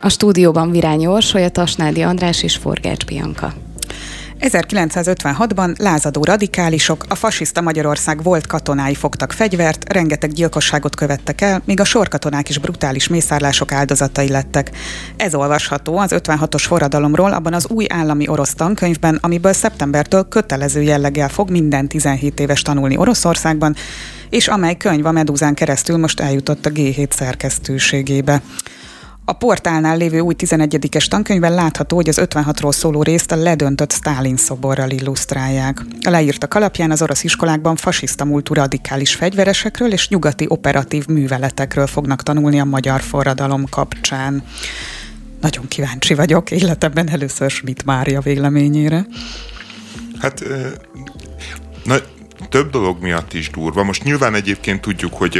A stúdióban Virány Orsolya, Tasnádi András és Forgács Bianca. 1956-ban lázadó radikálisok, a fasiszta Magyarország volt katonái fogtak fegyvert, rengeteg gyilkosságot követtek el, míg a sorkatonák is brutális mészárlások áldozatai lettek. Ez olvasható az 56-os forradalomról abban az új állami orosz tankönyvben, amiből szeptembertől kötelező jelleggel fog minden 17 éves tanulni Oroszországban, és amely könyv a Medúzán keresztül most eljutott a G7 szerkesztőségébe. A portálnál lévő új 11-es tankönyvben látható, hogy az 56-ról szóló részt a ledöntött Stálin szoborral illusztrálják. A leírtak alapján az orosz iskolákban fasiszta múltú radikális fegyveresekről és nyugati operatív műveletekről fognak tanulni a magyar forradalom kapcsán. Nagyon kíváncsi vagyok életemben először Schmidt Mária véleményére. Hát na, több dolog miatt is durva. Most nyilván egyébként tudjuk, hogy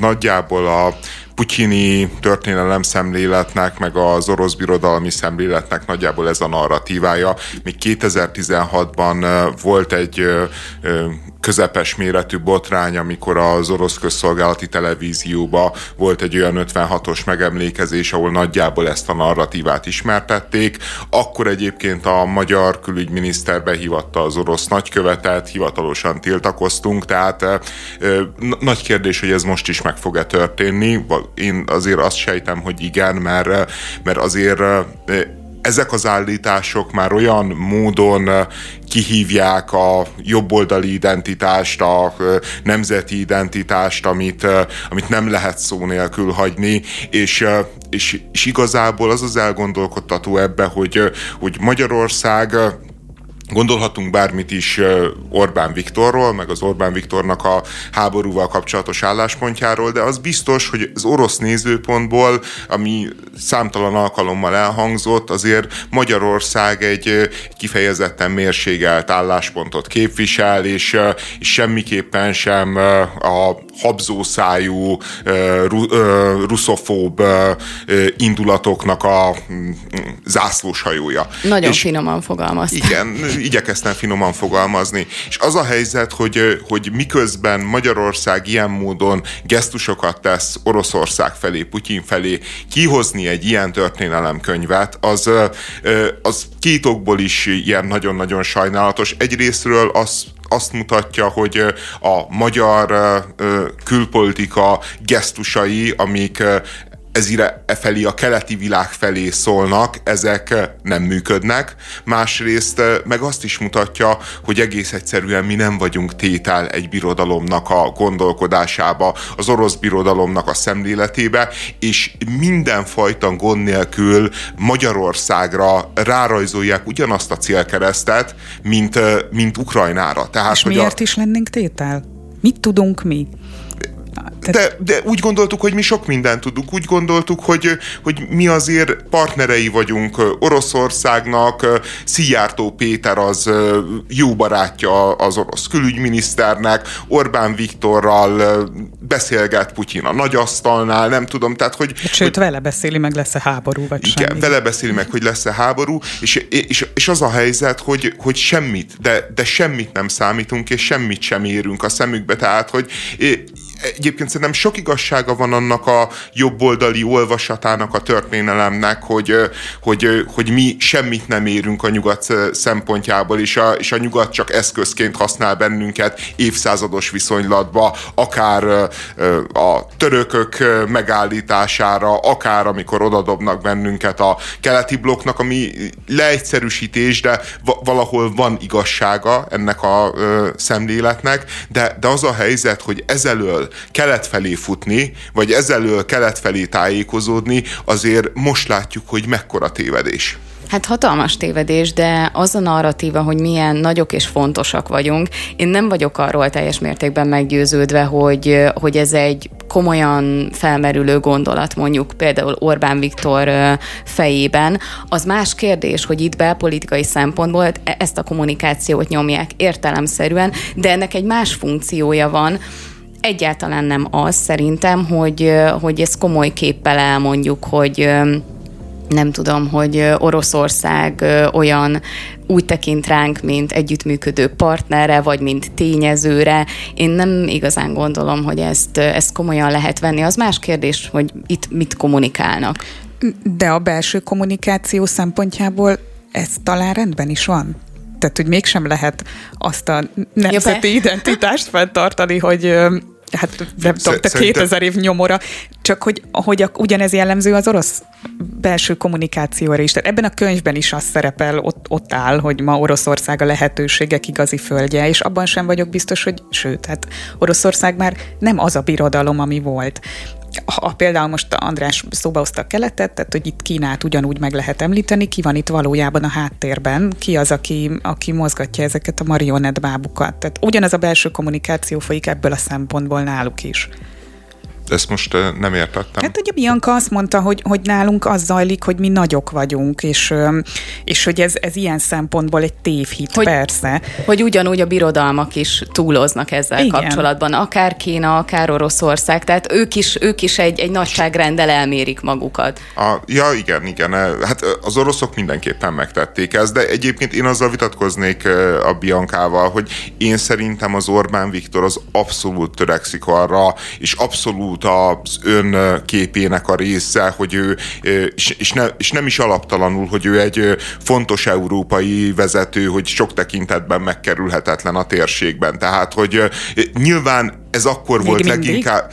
nagyjából a putyini történelem szemléletnek, meg az orosz birodalmi szemléletnek nagyjából ez a narratívája. Még 2016-ban volt egy közepes méretű botrány, amikor az orosz közszolgálati televízióba volt egy olyan 56-os megemlékezés, ahol nagyjából ezt a narratívát ismertették. Akkor egyébként a magyar külügyminiszter behívatta az orosz nagykövetet, hivatalosan tiltakoztunk, tehát nagy kérdés, hogy ez most is meg fog-e történni. Én azért azt sejtem, hogy igen, mert, mert azért ezek az állítások már olyan módon kihívják a jobboldali identitást, a nemzeti identitást, amit, amit nem lehet szó nélkül hagyni, és, és, és igazából az az elgondolkodtató ebbe, hogy, hogy Magyarország Gondolhatunk bármit is Orbán Viktorról, meg az Orbán Viktornak a háborúval kapcsolatos álláspontjáról, de az biztos, hogy az orosz nézőpontból, ami számtalan alkalommal elhangzott, azért Magyarország egy kifejezetten mérségelt álláspontot képvisel, és, és semmiképpen sem a habzószájú, ruszofób indulatoknak a zászlóshajója. Nagyon és finoman fogalmazta. Igen, igyekeztem finoman fogalmazni. És az a helyzet, hogy, hogy miközben Magyarország ilyen módon gesztusokat tesz Oroszország felé, Putyin felé, kihozni egy ilyen történelemkönyvet, az, az két okból is ilyen nagyon-nagyon sajnálatos. Egyrésztről az azt mutatja, hogy a magyar külpolitika gesztusai, amik ezire e felé, a keleti világ felé szólnak, ezek nem működnek. Másrészt meg azt is mutatja, hogy egész egyszerűen mi nem vagyunk tétel egy birodalomnak a gondolkodásába, az orosz birodalomnak a szemléletébe, és mindenfajta gond nélkül Magyarországra rárajzolják ugyanazt a célkeresztet, mint, mint Ukrajnára. Tehát, és miért a... is lennénk tétel? Mit tudunk mi? De, de úgy gondoltuk, hogy mi sok mindent tudunk. Úgy gondoltuk, hogy, hogy mi azért partnerei vagyunk Oroszországnak. Szijjártó Péter az jó barátja az orosz külügyminiszternek, Orbán Viktorral beszélget Putyin a nagyasztalnál, nem tudom, tehát hogy... Sőt, hogy, vele beszéli meg, lesz-e háború, vagy igen, semmi. vele beszéli meg, hogy lesz-e háború, és, és, és az a helyzet, hogy, hogy semmit, de, de semmit nem számítunk, és semmit sem érünk a szemükbe, tehát hogy egyébként szerintem sok igazsága van annak a jobboldali olvasatának a történelemnek, hogy, hogy, hogy mi semmit nem érünk a nyugat szempontjából, és a, és a nyugat csak eszközként használ bennünket évszázados viszonylatba, akár a törökök megállítására, akár amikor odadobnak bennünket a keleti blokknak, ami leegyszerűsítés, de valahol van igazsága ennek a szemléletnek, de, de az a helyzet, hogy ezelől kelet felé futni, vagy ezelől kelet felé tájékozódni, azért most látjuk, hogy mekkora tévedés. Hát hatalmas tévedés, de az a narratíva, hogy milyen nagyok és fontosak vagyunk, én nem vagyok arról teljes mértékben meggyőződve, hogy, hogy ez egy komolyan felmerülő gondolat mondjuk például Orbán Viktor fejében. Az más kérdés, hogy itt belpolitikai szempontból e-, ezt a kommunikációt nyomják értelemszerűen, de ennek egy más funkciója van, egyáltalán nem az szerintem, hogy, hogy ezt komoly képpel elmondjuk, hogy nem tudom, hogy Oroszország olyan úgy tekint ránk, mint együttműködő partnere, vagy mint tényezőre. Én nem igazán gondolom, hogy ezt, ezt komolyan lehet venni. Az más kérdés, hogy itt mit kommunikálnak. De a belső kommunikáció szempontjából ez talán rendben is van? Tehát, hogy mégsem lehet azt a nemzeti ja, identitást fenntartani, hogy hát nem tudom, te 2000 év nyomora, csak hogy, hogy a, ugyanez jellemző az orosz belső kommunikációra is. Tehát ebben a könyvben is az szerepel, ott, ott áll, hogy ma Oroszország a lehetőségek igazi földje, és abban sem vagyok biztos, hogy sőt, hát Oroszország már nem az a birodalom, ami volt ha például most András szóba hozta a keletet, tehát hogy itt Kínát ugyanúgy meg lehet említeni, ki van itt valójában a háttérben, ki az, aki, aki mozgatja ezeket a marionett bábukat. Tehát ugyanaz a belső kommunikáció folyik ebből a szempontból náluk is. Ezt most nem értettem. Hát ugye Bianca azt mondta, hogy, hogy nálunk az zajlik, hogy mi nagyok vagyunk, és, és hogy ez, ez ilyen szempontból egy tévhit, hogy, persze. Hogy ugyanúgy a birodalmak is túloznak ezzel Igen. kapcsolatban, akár Kína, akár Oroszország, tehát ők is, ők is egy, egy nagyságrendel elmérik magukat. A, ja, igen, igen. Hát az oroszok mindenképpen megtették ezt, de egyébként én azzal vitatkoznék a Biancával, hogy én szerintem az Orbán Viktor az abszolút törekszik arra, és abszolút abszolút az ön képének a része, hogy ő, és, és, ne, és nem is alaptalanul, hogy ő egy fontos európai vezető, hogy sok tekintetben megkerülhetetlen a térségben. Tehát, hogy nyilván ez akkor Még volt mindig? leginkább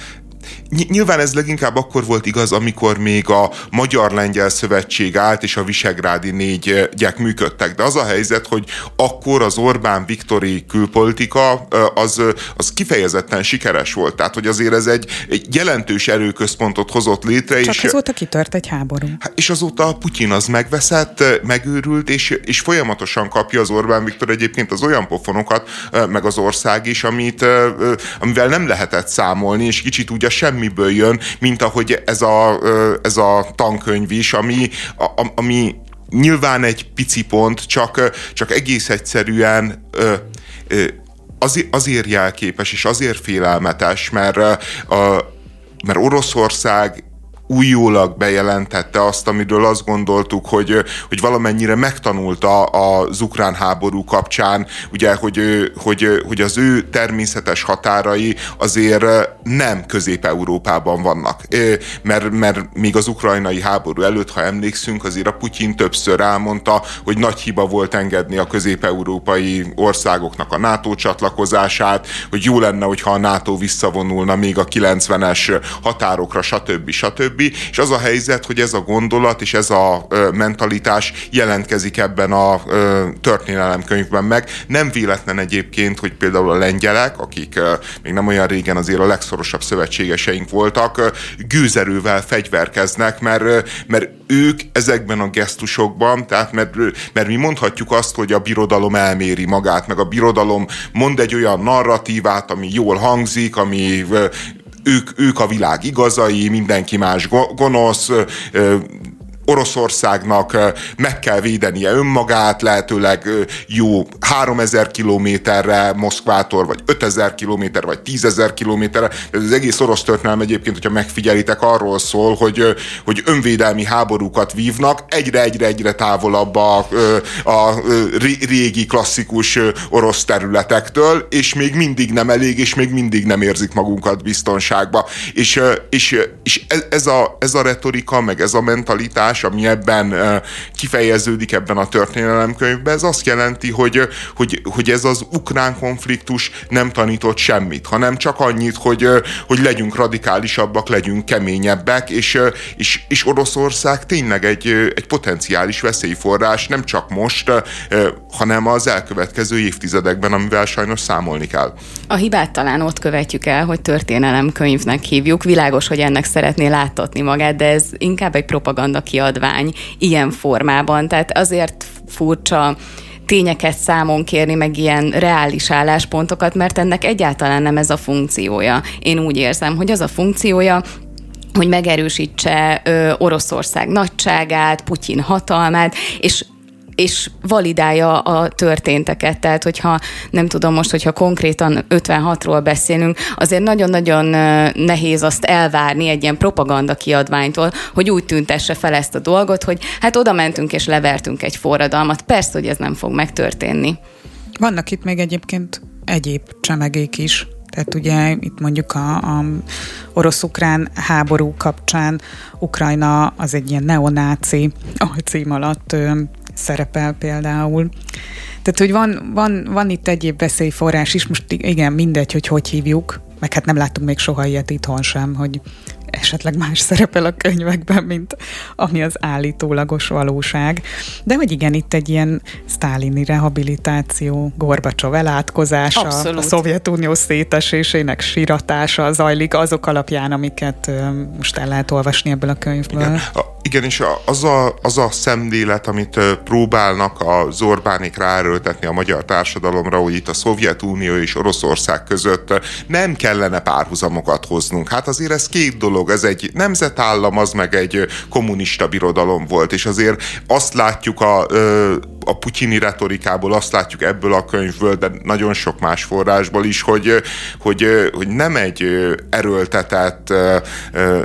Nyilván ez leginkább akkor volt igaz, amikor még a Magyar-Lengyel Szövetség állt, és a Visegrádi négyek működtek. De az a helyzet, hogy akkor az Orbán Viktori külpolitika az, az kifejezetten sikeres volt. Tehát, hogy azért ez egy, egy jelentős erőközpontot hozott létre. Csak és, azóta kitört egy háború. És azóta Putyin az megveszett, megőrült, és, és folyamatosan kapja az Orbán Viktor egyébként az olyan pofonokat, meg az ország is, amit, amivel nem lehetett számolni, és kicsit úgy a sem semmiből jön, mint ahogy ez a, ez a tankönyv is, ami, a, ami nyilván egy pici pont, csak, csak egész egyszerűen azért, azért jelképes és azért félelmetes, mert, a, mert Oroszország újólag bejelentette azt, amiről azt gondoltuk, hogy, hogy valamennyire megtanulta az ukrán háború kapcsán, ugye, hogy, hogy, hogy az ő természetes határai azért nem Közép-Európában vannak. Mert, mert még az ukrajnai háború előtt, ha emlékszünk, azért a Putyin többször elmondta, hogy nagy hiba volt engedni a közép-európai országoknak a NATO csatlakozását, hogy jó lenne, hogyha a NATO visszavonulna még a 90-es határokra, stb. stb stb. És az a helyzet, hogy ez a gondolat és ez a mentalitás jelentkezik ebben a történelemkönyvben meg. Nem véletlen egyébként, hogy például a lengyelek, akik még nem olyan régen azért a legszorosabb szövetségeseink voltak, gőzerővel fegyverkeznek, mert, mert ők ezekben a gesztusokban, tehát mert, mert mi mondhatjuk azt, hogy a birodalom elméri magát, meg a birodalom mond egy olyan narratívát, ami jól hangzik, ami ők, ők a világ igazai, mindenki más gonosz, Oroszországnak meg kell védenie önmagát, lehetőleg jó 3000 kilométerre Moszkvától, vagy 5000 kilométer, vagy 10.000 kilométerre. Ez az egész orosz történelem egyébként, hogyha megfigyelitek, arról szól, hogy, hogy önvédelmi háborúkat vívnak, egyre-egyre-egyre távolabb a, a régi klasszikus orosz területektől, és még mindig nem elég, és még mindig nem érzik magunkat biztonságba. És, és, és ez, a, ez a retorika, meg ez a mentalitás, hatás, ami ebben kifejeződik ebben a történelemkönyvben, ez azt jelenti, hogy, hogy, hogy ez az ukrán konfliktus nem tanított semmit, hanem csak annyit, hogy, hogy legyünk radikálisabbak, legyünk keményebbek, és, és, és Oroszország tényleg egy, egy potenciális veszélyforrás, nem csak most, hanem az elkövetkező évtizedekben, amivel sajnos számolni kell. A hibát talán ott követjük el, hogy történelemkönyvnek hívjuk. Világos, hogy ennek szeretné láttatni magát, de ez inkább egy propaganda kiadás kiadvány ilyen formában. Tehát azért furcsa tényeket számon kérni, meg ilyen reális álláspontokat, mert ennek egyáltalán nem ez a funkciója. Én úgy érzem, hogy az a funkciója, hogy megerősítse ö, Oroszország nagyságát, Putyin hatalmát, és és validálja a történteket. Tehát, hogyha nem tudom most, hogyha konkrétan 56-ról beszélünk, azért nagyon-nagyon nehéz azt elvárni egy ilyen propaganda kiadványtól, hogy úgy tüntesse fel ezt a dolgot, hogy hát oda mentünk és levertünk egy forradalmat. Persze, hogy ez nem fog megtörténni. Vannak itt még egyébként egyéb csemegék is, tehát ugye itt mondjuk a, a orosz-ukrán háború kapcsán Ukrajna az egy ilyen neonáci alcím alatt szerepel például. Tehát, hogy van, van, van itt egyéb veszélyforrás is, most igen, mindegy, hogy hogy hívjuk, meg hát nem láttunk még soha ilyet itthon sem, hogy esetleg más szerepel a könyvekben, mint ami az állítólagos valóság. De hogy igen, itt egy ilyen sztálini rehabilitáció, Gorbacsov elátkozása, Abszolút. a Szovjetunió szétesésének siratása zajlik azok alapján, amiket most el lehet olvasni ebből a könyvből. Igen. Igen, és az a, az a szemlélet, amit próbálnak a Zorbánik ráerőltetni a magyar társadalomra, hogy itt a Szovjetunió és Oroszország között nem kellene párhuzamokat hoznunk. Hát azért ez két dolog, ez egy nemzetállam, az meg egy kommunista birodalom volt, és azért azt látjuk a, a putyini retorikából, azt látjuk ebből a könyvből, de nagyon sok más forrásból is, hogy, hogy, hogy nem egy erőltetett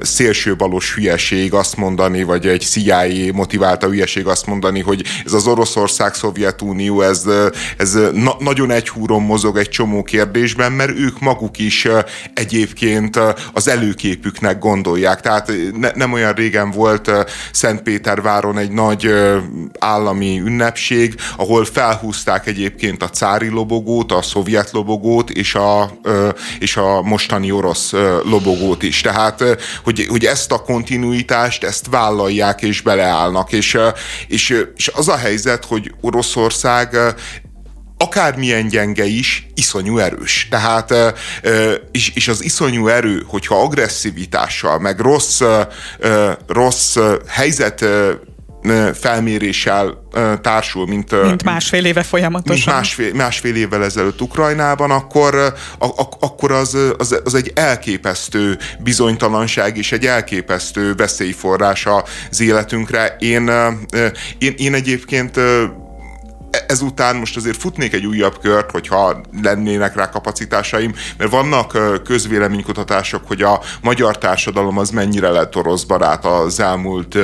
szélsőbalos hülyeség azt mondani, vagy egy CIA motiválta hülyeség azt mondani, hogy ez az Oroszország, Szovjetunió, ez, ez na, nagyon egy húron mozog egy csomó kérdésben, mert ők maguk is egyébként az előképüknek gondolják. Tehát ne, nem olyan régen volt Szentpéterváron egy nagy állami ünnepség, ahol felhúzták egyébként a cári lobogót, a szovjet lobogót és a, és a mostani orosz lobogót is. Tehát, hogy, hogy ezt a kontinuitást, ezt vállal vállalják és beleállnak. És, és, és az a helyzet, hogy Oroszország akármilyen gyenge is, iszonyú erős. Tehát, és, és az iszonyú erő, hogyha agresszivitással, meg rossz, rossz helyzet felméréssel társul, mint, mint másfél éve folyamatosan. Mint másfél, másfél évvel ezelőtt Ukrajnában, akkor, a, a, akkor az, az, az egy elképesztő bizonytalanság és egy elképesztő veszélyforrás az életünkre. Én, én, én egyébként ezután most azért futnék egy újabb kört, hogyha lennének rá kapacitásaim, mert vannak közvéleménykutatások, hogy a magyar társadalom az mennyire lett orosz barát az elmúlt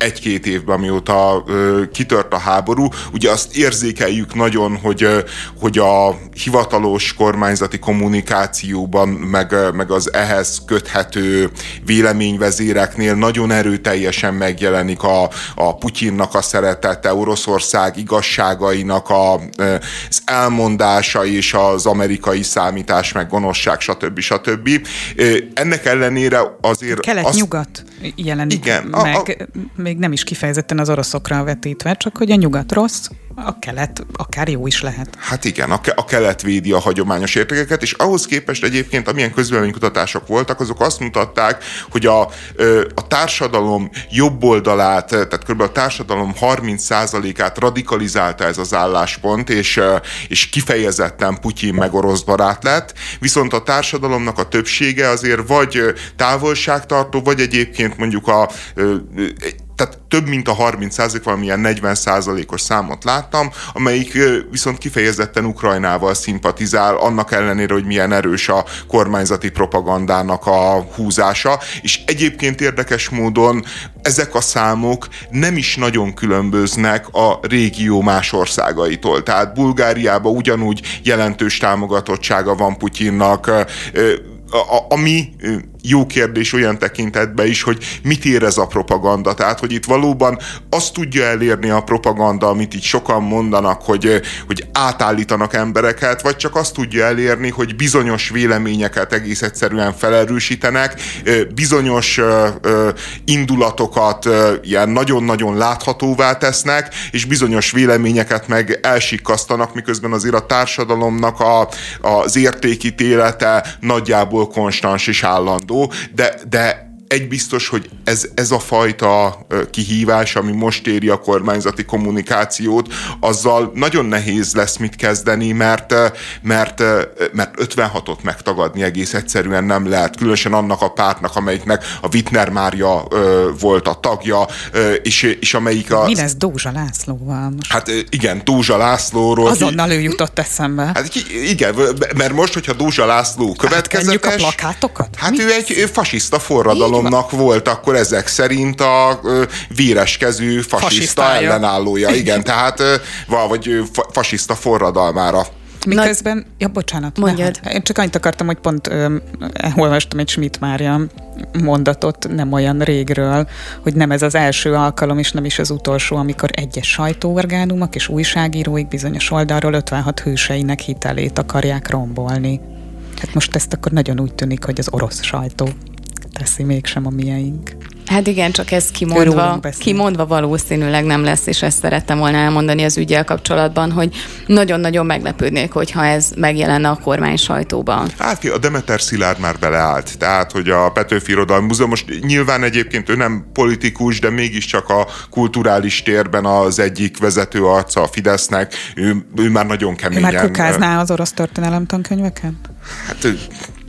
egy-két évben, mióta ö, kitört a háború, ugye azt érzékeljük nagyon, hogy, ö, hogy a hivatalos kormányzati kommunikációban, meg, meg az ehhez köthető véleményvezéreknél nagyon erőteljesen megjelenik a, a Putyinnak a szeretete, Oroszország igazságainak a, az elmondása és az amerikai számítás, meg gonoszság, stb. stb. Ennek ellenére azért... Kelet-nyugat jelenik igen, meg. A, a, még nem is kifejezetten az oroszokra vetítve, csak hogy a nyugat rossz, a kelet akár jó is lehet. Hát igen, a, ke- a kelet védi a hagyományos értékeket, és ahhoz képest egyébként, amilyen közvéleménykutatások voltak, azok azt mutatták, hogy a, a társadalom jobb oldalát, tehát kb. a társadalom 30%-át radikalizálta ez az álláspont, és, és kifejezetten Putyin meg orosz barát lett, viszont a társadalomnak a többsége azért vagy távolságtartó, vagy egyébként mondjuk a tehát több mint a 30 százalék, valamilyen 40 százalékos számot láttam, amelyik viszont kifejezetten Ukrajnával szimpatizál, annak ellenére, hogy milyen erős a kormányzati propagandának a húzása, és egyébként érdekes módon ezek a számok nem is nagyon különböznek a régió más országaitól. Tehát Bulgáriában ugyanúgy jelentős támogatottsága van Putyinnak, ami jó kérdés olyan tekintetben is, hogy mit ér ez a propaganda. Tehát, hogy itt valóban azt tudja elérni a propaganda, amit itt sokan mondanak, hogy, hogy átállítanak embereket, vagy csak azt tudja elérni, hogy bizonyos véleményeket egész egyszerűen felerősítenek, bizonyos indulatokat ilyen nagyon-nagyon láthatóvá tesznek, és bizonyos véleményeket meg elsikasztanak, miközben azért a társadalomnak a, az értékítélete nagyjából konstans és állandó, de, de egy biztos, hogy ez, ez a fajta kihívás, ami most éri a kormányzati kommunikációt, azzal nagyon nehéz lesz mit kezdeni, mert, mert, mert 56-ot megtagadni egész egyszerűen nem lehet, különösen annak a pártnak, amelyiknek a Wittner Mária volt a tagja, és, és amelyik a... Mi lesz Dózsa Lászlóval most? Hát igen, Dózsa Lászlóról... Azonnal ő jutott eszembe. Hát igen, mert most, hogyha Dózsa László következetes... Hát a plakátokat? Hát Mi? ő egy fasiszta forradalomnak volt akkor ezek szerint a véreskező fasiszta Fasisztája. ellenállója. Igen, tehát vagy fasiszta forradalmára Miközben, Na, ja, bocsánat. Mondjad. Hát, én csak annyit akartam, hogy pont ö, olvastam egy Schmidt Mária mondatot nem olyan régről, hogy nem ez az első alkalom, és nem is az utolsó, amikor egyes sajtóorgánumok és újságíróik bizonyos oldalról 56 hőseinek hitelét akarják rombolni. Hát most ezt akkor nagyon úgy tűnik, hogy az orosz sajtó teszi mégsem a mieink. Hát igen, csak ez kimondva, kimondva valószínűleg nem lesz, és ezt szerettem volna elmondani az ügyel kapcsolatban, hogy nagyon-nagyon meglepődnék, hogyha ez megjelenne a kormány sajtóban. Hát a Demeter Szilárd már beleállt, tehát hogy a Petőfi Irodalmi Múzeum most nyilván egyébként ő nem politikus, de mégiscsak a kulturális térben az egyik vezető arca a Fidesznek, ő, ő már nagyon keményen... Ő már kukázná az orosz történelem tankönyveken? Hát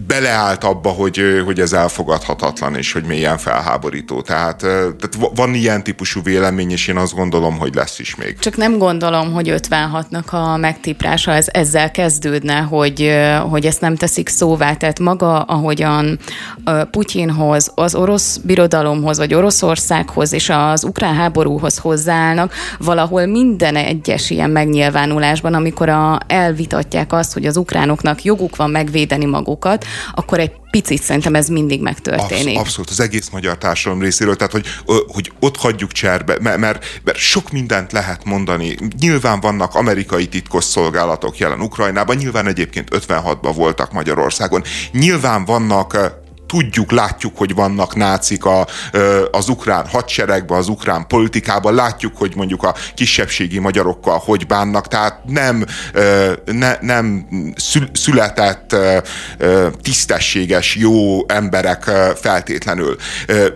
beleállt abba, hogy, hogy ez elfogadhatatlan, és hogy milyen felháborító. Tehát, tehát van ilyen típusú vélemény, és én azt gondolom, hogy lesz is még. Csak nem gondolom, hogy 56-nak a megtiprása ez, ezzel kezdődne, hogy, hogy ezt nem teszik szóvá. Tehát maga, ahogyan Putyinhoz, az orosz birodalomhoz, vagy Oroszországhoz és az ukrán háborúhoz hozzáállnak, valahol minden egyes ilyen megnyilvánulásban, amikor a, elvitatják azt, hogy az ukránoknak joguk van megvédeni magukat, akkor egy picit szerintem ez mindig megtörténik. Absz- abszolút, az egész magyar társadalom részéről, tehát hogy, hogy ott hagyjuk cserbe, mert, mert, sok mindent lehet mondani. Nyilván vannak amerikai titkos szolgálatok jelen Ukrajnában, nyilván egyébként 56-ban voltak Magyarországon, nyilván vannak tudjuk, látjuk, hogy vannak nácik a, az ukrán hadseregben, az ukrán politikában, látjuk, hogy mondjuk a kisebbségi magyarokkal hogy bánnak, tehát nem, ne, nem született tisztességes, jó emberek feltétlenül.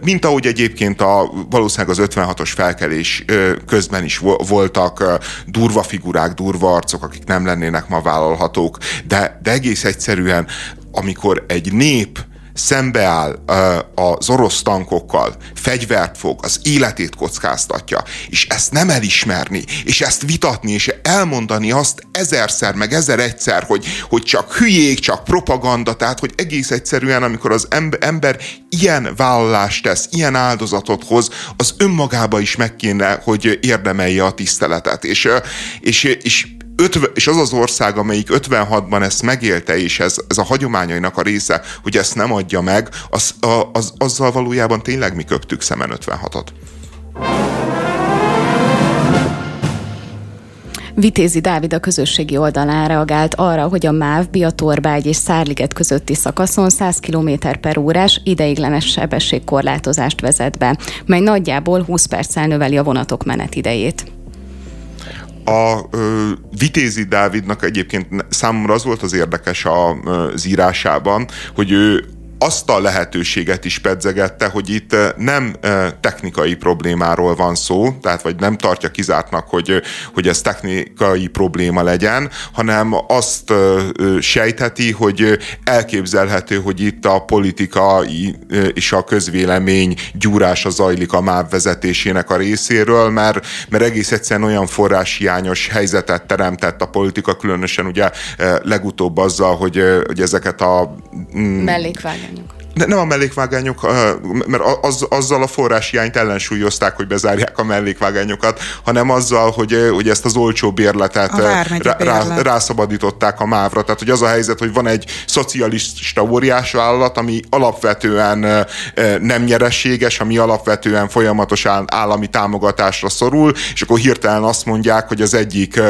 Mint ahogy egyébként a, valószínűleg az 56-os felkelés közben is voltak durva figurák, durva arcok, akik nem lennének ma vállalhatók, de, de egész egyszerűen, amikor egy nép szembeáll az orosz tankokkal, fegyvert fog, az életét kockáztatja, és ezt nem elismerni, és ezt vitatni, és elmondani azt ezerszer, meg ezer egyszer, hogy, hogy csak hülyék, csak propaganda, tehát, hogy egész egyszerűen, amikor az ember ilyen vállalást tesz, ilyen áldozatot hoz, az önmagába is meg kéne, hogy érdemelje a tiszteletet. És, és, és ötve, és az az ország, amelyik 56-ban ezt megélte, és ez, ez a hagyományainak a része, hogy ezt nem adja meg, az, a, az, azzal valójában tényleg mi köptük szemen 56-ot. Vitézi Dávid a közösségi oldalán reagált arra, hogy a MÁV, Biatorbágy és Szárliget közötti szakaszon 100 km per órás ideiglenes sebességkorlátozást vezet be, mely nagyjából 20 perccel növeli a vonatok menetidejét a ö, Vitézi Dávidnak egyébként számomra az volt az érdekes az írásában, hogy ő azt a lehetőséget is pedzegette, hogy itt eh, nem eh, technikai problémáról van szó, tehát vagy nem tartja kizártnak, hogy, eh, hogy ez technikai probléma legyen, hanem azt sejtheti, hogy elképzelhető, hogy itt a politika és a közvélemény gyúrása zajlik a MÁV vezetésének a részéről, mert, mert egész egyszerűen olyan forráshiányos helyzetet teremtett a politika, különösen ugye legutóbb azzal, hogy, hogy ezeket a mm, mellékvágány mellékvágányok? De nem a mellékvágányok, mert az, azzal a forráshiányt ellensúlyozták, hogy bezárják a mellékvágányokat, hanem azzal, hogy, hogy ezt az olcsó bérletet rá, rá, rászabadították a mávra. Tehát, hogy az a helyzet, hogy van egy szocialista óriásvállalat, ami alapvetően nem nyereséges, ami alapvetően folyamatosan állami támogatásra szorul, és akkor hirtelen azt mondják, hogy az egyik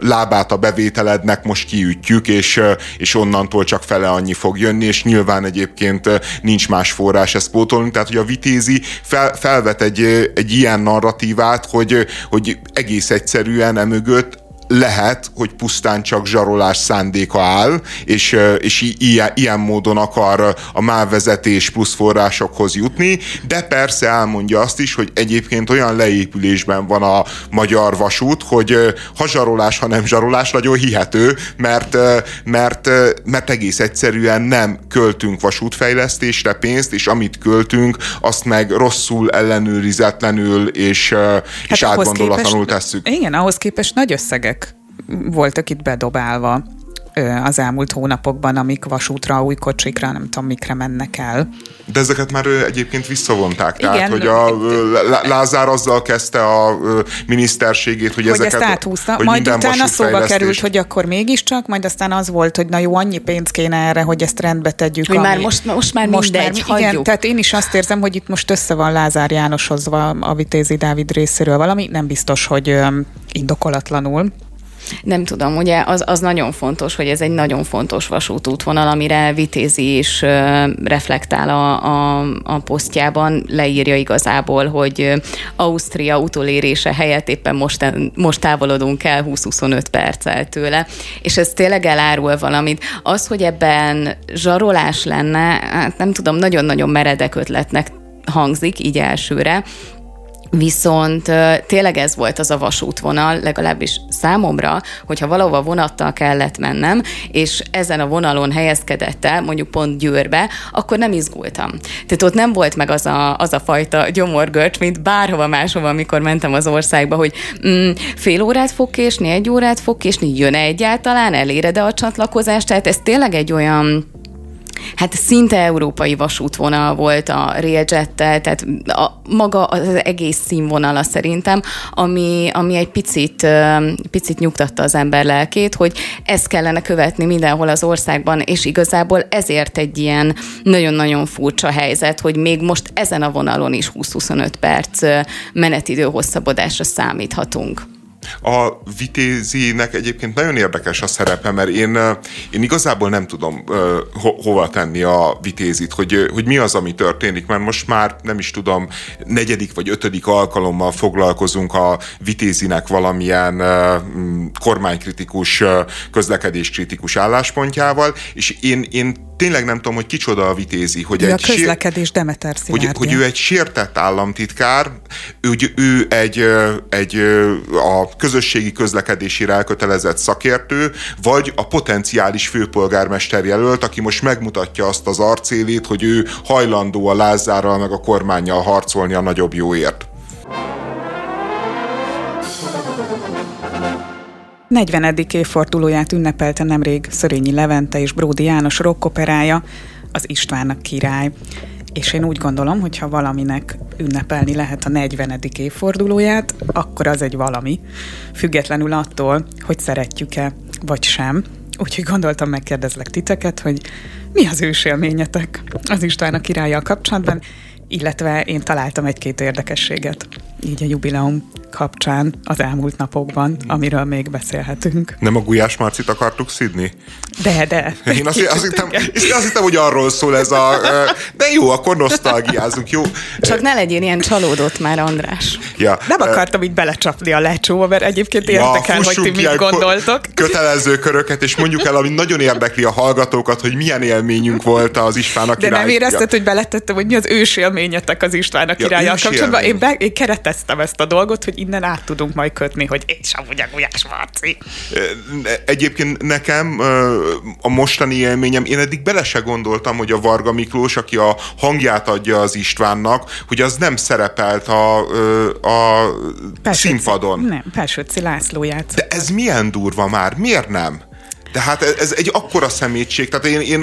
lábát a bevételednek most kiütjük, és, és onnantól csak fele annyi fog jönni, és nyilván egyébként nincs más forrás ezt pótolni, tehát hogy a vitézi fel, felvet egy, egy ilyen narratívát, hogy, hogy egész egyszerűen emögött lehet, hogy pusztán csak zsarolás szándéka áll, és, és ilyen, ilyen módon akar a mávvezetés plusz forrásokhoz jutni, de persze elmondja azt is, hogy egyébként olyan leépülésben van a magyar vasút, hogy ha zsarolás, ha nem zsarolás, nagyon hihető, mert, mert, mert egész egyszerűen nem költünk vasútfejlesztésre pénzt, és amit költünk, azt meg rosszul, ellenőrizetlenül és, hát és átgondolatlanul tesszük. Igen, ahhoz képest nagy összegek voltak itt bedobálva az elmúlt hónapokban, amik vasútra, új kocsikra, nem tudom mikre mennek el. De ezeket már egyébként visszavonták. Igen. Tehát, hogy a Lázár azzal kezdte a miniszterségét, hogy, hogy ezeket... Ezt áthúzta, hogy majd utána szóba került, hogy akkor mégiscsak, majd aztán az volt, hogy na jó, annyi pénz kéne erre, hogy ezt rendbe tegyük. Hogy ami... már most, most már most mindegy, már, Igen, tehát én is azt érzem, hogy itt most össze van Lázár Jánosozva a Vitézi Dávid részéről valami, nem biztos, hogy indokolatlanul. Nem tudom, ugye az, az nagyon fontos, hogy ez egy nagyon fontos vasútútvonal, amire Vitézi is reflektál a, a, a posztjában, leírja igazából, hogy Ausztria utolérése helyett éppen most, most távolodunk el 20-25 perccel tőle, és ez tényleg elárul valamit. Az, hogy ebben zsarolás lenne, hát nem tudom, nagyon-nagyon meredek ötletnek hangzik így elsőre, Viszont tényleg ez volt az a vasútvonal, legalábbis számomra, hogyha valahova vonattal kellett mennem, és ezen a vonalon helyezkedett el, mondjuk pont Győrbe, akkor nem izgultam. Tehát ott nem volt meg az a, az a fajta gyomorgörcs, mint bárhova máshova, amikor mentem az országba, hogy mm, fél órát fog késni, egy órát fog késni, jön-e egyáltalán, eléred-e a csatlakozást, tehát ez tényleg egy olyan hát szinte európai vasútvonal volt a Railjet-tel, tehát a, maga az egész színvonala szerintem, ami, ami egy picit, picit nyugtatta az ember lelkét, hogy ezt kellene követni mindenhol az országban, és igazából ezért egy ilyen nagyon-nagyon furcsa helyzet, hogy még most ezen a vonalon is 20-25 perc menetidő hosszabbodásra számíthatunk. A Vitézinek egyébként nagyon érdekes a szerepe, mert én, én igazából nem tudom ho- hova tenni a Vitézit, hogy, hogy mi az, ami történik, mert most már nem is tudom, negyedik vagy ötödik alkalommal foglalkozunk a Vitézinek valamilyen kormánykritikus, közlekedéskritikus álláspontjával, és én, én tényleg nem tudom, hogy kicsoda a vitézi. Hogy ő egy a közlekedés Demeter hogy, hogy ő egy sértett államtitkár, ő, ő egy, egy a közösségi közlekedésére elkötelezett szakértő, vagy a potenciális főpolgármester jelölt, aki most megmutatja azt az arcélét, hogy ő hajlandó a Lázárral meg a kormányjal harcolni a nagyobb jóért. 40. évfordulóját ünnepelte nemrég Szörényi Levente és Bródi János rockoperája, az Istvánnak király. És én úgy gondolom, hogy ha valaminek ünnepelni lehet a 40. évfordulóját, akkor az egy valami, függetlenül attól, hogy szeretjük-e vagy sem. Úgyhogy gondoltam, megkérdezlek titeket, hogy mi az ősélményetek az István a kapcsolatban, illetve én találtam egy-két érdekességet így a jubileum kapcsán az elmúlt napokban, amiről még beszélhetünk. Nem a Gulyás Marcit akartuk szidni? De, de. Én azt, azt, hittem, azt hittem, hogy arról szól ez a... De jó, akkor nosztalgiázunk, jó? Csak ne legyél ilyen csalódott már, András. Ja, Nem akartam így belecsapni a lecsóba, mert egyébként érdekel, ja, hogy ti mit gondoltok. Kötelező köröket, és mondjuk el, ami nagyon érdekli a hallgatókat, hogy milyen élményünk volt az István a. De nem érezted, hogy beletettem, hogy mi az ős élményetek az István a királyjal ja, kapcsolatban? Én, be, én kereteztem ezt a dolgot, hogy innen át tudunk majd kötni, hogy és amúgy a Gulyás Marci. Egyébként nekem a mostani élményem, én eddig bele se gondoltam, hogy a Varga Miklós, aki a hangját adja az Istvánnak, hogy az nem szerepelt a, a Persőci, színpadon. Nem, Persőci László játszott. De ez milyen durva már, miért nem? Tehát ez egy akkora szemétség, tehát én, én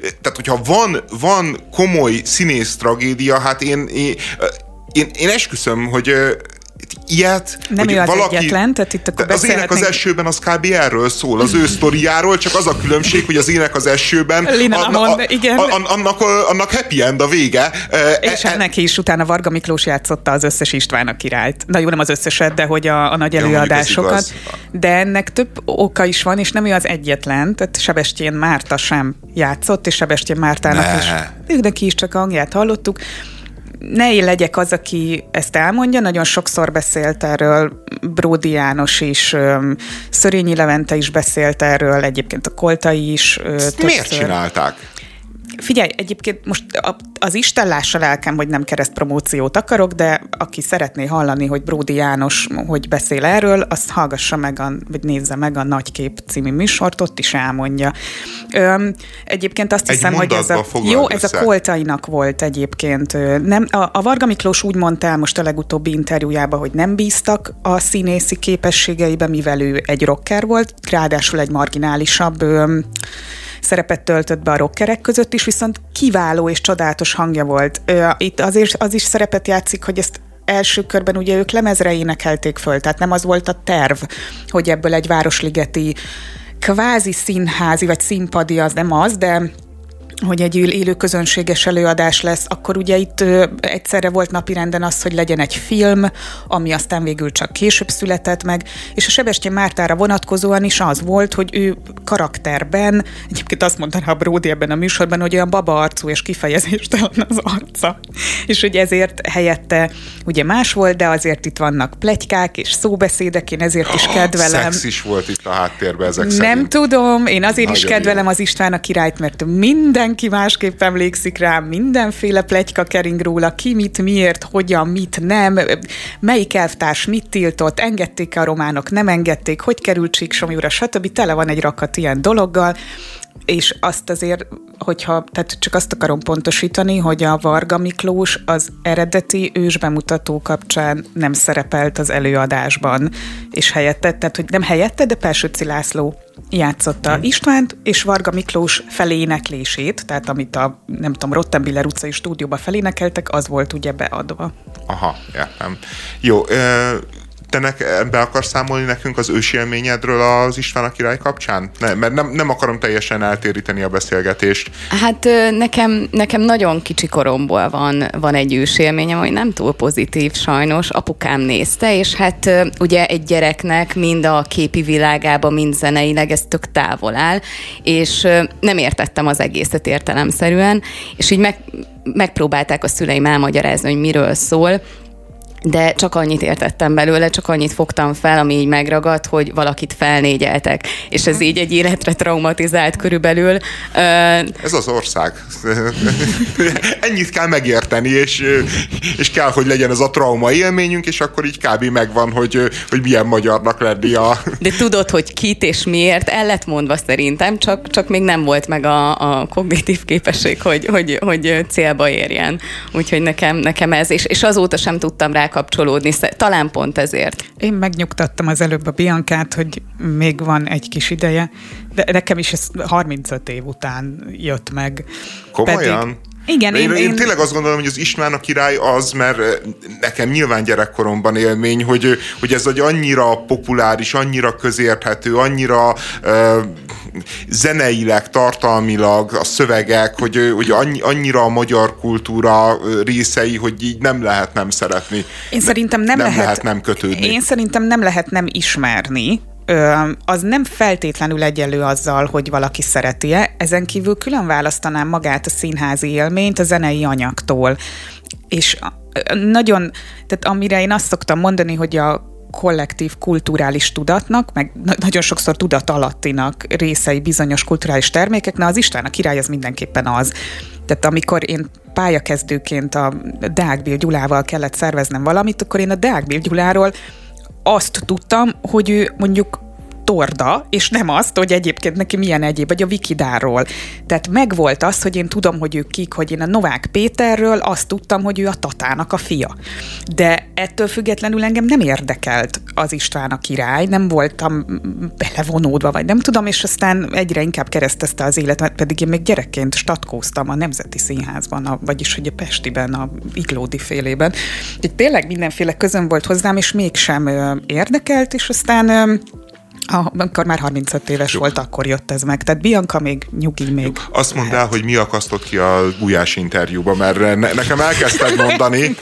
tehát hogyha van, van komoly színész tragédia, hát én, én, én, én esküszöm, hogy ilyet, nem hogy ő az valaki, egyetlen, tehát itt akkor Az ének az esőben az kb. erről szól, az ő sztoriáról, csak az a különbség, hogy az ének az esőben anna, a, igen. A, a, annak, annak happy end a vége. És e, neki is utána Varga Miklós játszotta az összes István a királyt. Na jó, nem az összeset, de hogy a, a nagy előadásokat. De ennek több oka is van, és nem ő az egyetlen, tehát Sebestyén Márta sem játszott, és Sebestyén Mártának ne. is. Ő neki is csak hangját hallottuk ne én legyek az, aki ezt elmondja, nagyon sokszor beszélt erről Bródi János is, Szörényi Levente is beszélt erről, egyébként a Koltai is. Ezt miért csinálták? Figyelj, egyébként most az Isten lássa lelkem, hogy nem kereszt promóciót akarok, de aki szeretné hallani, hogy Bródi János hogy beszél erről, azt hallgassa meg, a, vagy nézze meg a Nagykép című műsort, ott is elmondja. Öm, egyébként azt Egy hiszem, hogy ez a, jó, ez a Koltainak volt egyébként. Nem, a, a Varga Miklós úgy mondta el most a legutóbbi interjújában, hogy nem bíztak a színészi képességeibe, mivel ő egy rocker volt, ráadásul egy marginálisabb öm, szerepet töltött be a rockerek között is, viszont kiváló és csodálatos hangja volt. Itt azért az is szerepet játszik, hogy ezt első körben ugye ők lemezre énekelték föl, tehát nem az volt a terv, hogy ebből egy városligeti kvázi színházi vagy színpadi az nem az, de hogy egy élő közönséges előadás lesz, akkor ugye itt egyszerre volt napirenden az, hogy legyen egy film, ami aztán végül csak később született meg, és a Sebestyén Mártára vonatkozóan is az volt, hogy ő karakterben, egyébként azt mondta a Brody ebben a műsorban, hogy olyan baba arcú és kifejezéstelen az arca. És hogy ezért helyette ugye más volt, de azért itt vannak plegykák és szóbeszédek, én ezért is kedvelem. Szex is volt itt a háttérben ezek Nem szerint. tudom, én azért Nagyon is kedvelem jó. az István a királyt, mert minden mindenki másképp emlékszik rá, mindenféle plegyka kering róla, ki mit, miért, hogyan, mit nem, melyik elvtárs mit tiltott, engedték a románok, nem engedték, hogy került Csíksomjúra, stb. Tele van egy rakat ilyen dologgal, és azt azért, hogyha, tehát csak azt akarom pontosítani, hogy a Varga Miklós az eredeti ősbemutató kapcsán nem szerepelt az előadásban, és helyette, tehát hogy nem helyette, de Persőci László játszotta Istvánt, és Varga Miklós feléneklését, tehát amit a, nem tudom, Rottenbiller utcai stúdióba felénekeltek, az volt ugye beadva. Aha, értem. Jó, ö, te nek, be akarsz számolni nekünk az ősi élményedről az István a király kapcsán? Ne, mert nem, nem akarom teljesen eltéríteni a beszélgetést. Hát nekem, nekem nagyon kicsi koromból van, van egy ősélményem, hogy nem túl pozitív sajnos. Apukám nézte, és hát ugye egy gyereknek mind a képi világába, mind zeneileg ez tök távol áll, és nem értettem az egészet értelemszerűen, és így meg, megpróbálták a szüleim elmagyarázni, hogy miről szól, de csak annyit értettem belőle, csak annyit fogtam fel, ami így megragadt, hogy valakit felnégyeltek. És ez így egy életre traumatizált körülbelül. Ez az ország. Ennyit kell megérteni, és, és kell, hogy legyen ez a trauma élményünk, és akkor így kb. megvan, hogy, hogy milyen magyarnak lenni a... De tudod, hogy kit és miért, el lett mondva szerintem, csak, csak még nem volt meg a, a kognitív képesség, hogy, hogy, hogy célba érjen. Úgyhogy nekem, nekem ez, és, és azóta sem tudtam rá kapcsolódni, talán pont ezért. Én megnyugtattam az előbb a Biankát, hogy még van egy kis ideje, de nekem is ez 35 év után jött meg. Komolyan? Pedig, igen, én, én, én, én, tényleg azt gondolom, hogy az István a király az, mert nekem nyilván gyerekkoromban élmény, hogy, hogy ez egy annyira populáris, annyira közérthető, annyira uh, zeneileg, tartalmilag a szövegek, hogy, hogy annyi, annyira a magyar kultúra részei, hogy így nem lehet nem szeretni. Én szerintem nem, nem lehet, lehet nem kötődni. Én szerintem nem lehet nem ismerni, Ö, az nem feltétlenül egyenlő azzal, hogy valaki szereti-e. Ezen kívül külön választanám magát a színházi élményt a zenei anyagtól. És nagyon, tehát amire én azt szoktam mondani, hogy a kollektív kulturális tudatnak, meg na- nagyon sokszor tudat alattinak részei bizonyos kulturális termékek, na az István a király az mindenképpen az. Tehát amikor én pályakezdőként a Deák Gyulával kellett szerveznem valamit, akkor én a Deák Gyuláról azt tudtam, hogy ő mondjuk torda, és nem azt, hogy egyébként neki milyen egyéb, vagy a Wikidáról. Tehát megvolt az, hogy én tudom, hogy ők kik, hogy én a Novák Péterről azt tudtam, hogy ő a Tatának a fia. De ettől függetlenül engem nem érdekelt az István a király, nem voltam belevonódva, vagy nem tudom, és aztán egyre inkább keresztezte az életet, pedig én még gyerekként statkóztam a Nemzeti Színházban, a, vagyis hogy a Pestiben, a Iglódi félében. Úgyhogy tényleg mindenféle közön volt hozzám, és mégsem ö, érdekelt, és aztán ö, amikor már 35 éves Jó. volt, akkor jött ez meg. Tehát Bianca még nyugi még. Azt mondd el, hogy mi akasztott ki a Gulyás interjúba, mert ne, nekem elkezdted mondani.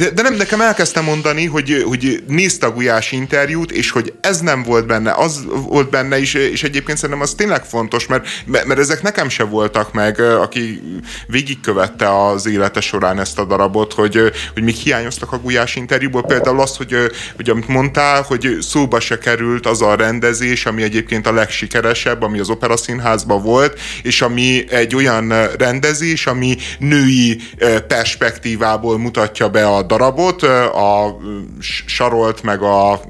De, nem, nekem elkezdtem mondani, hogy, hogy nézte Gulyás interjút, és hogy ez nem volt benne, az volt benne, is, és egyébként szerintem az tényleg fontos, mert, mert ezek nekem se voltak meg, aki végigkövette az élete során ezt a darabot, hogy, hogy még hiányoztak a Gulyás interjúból. Például az, hogy, hogy amit mondtál, hogy szóba se került az a rendezés, ami egyébként a legsikeresebb, ami az Operaszínházban volt, és ami egy olyan rendezés, ami női perspektívából mutatja be a darabot, a Sarolt meg a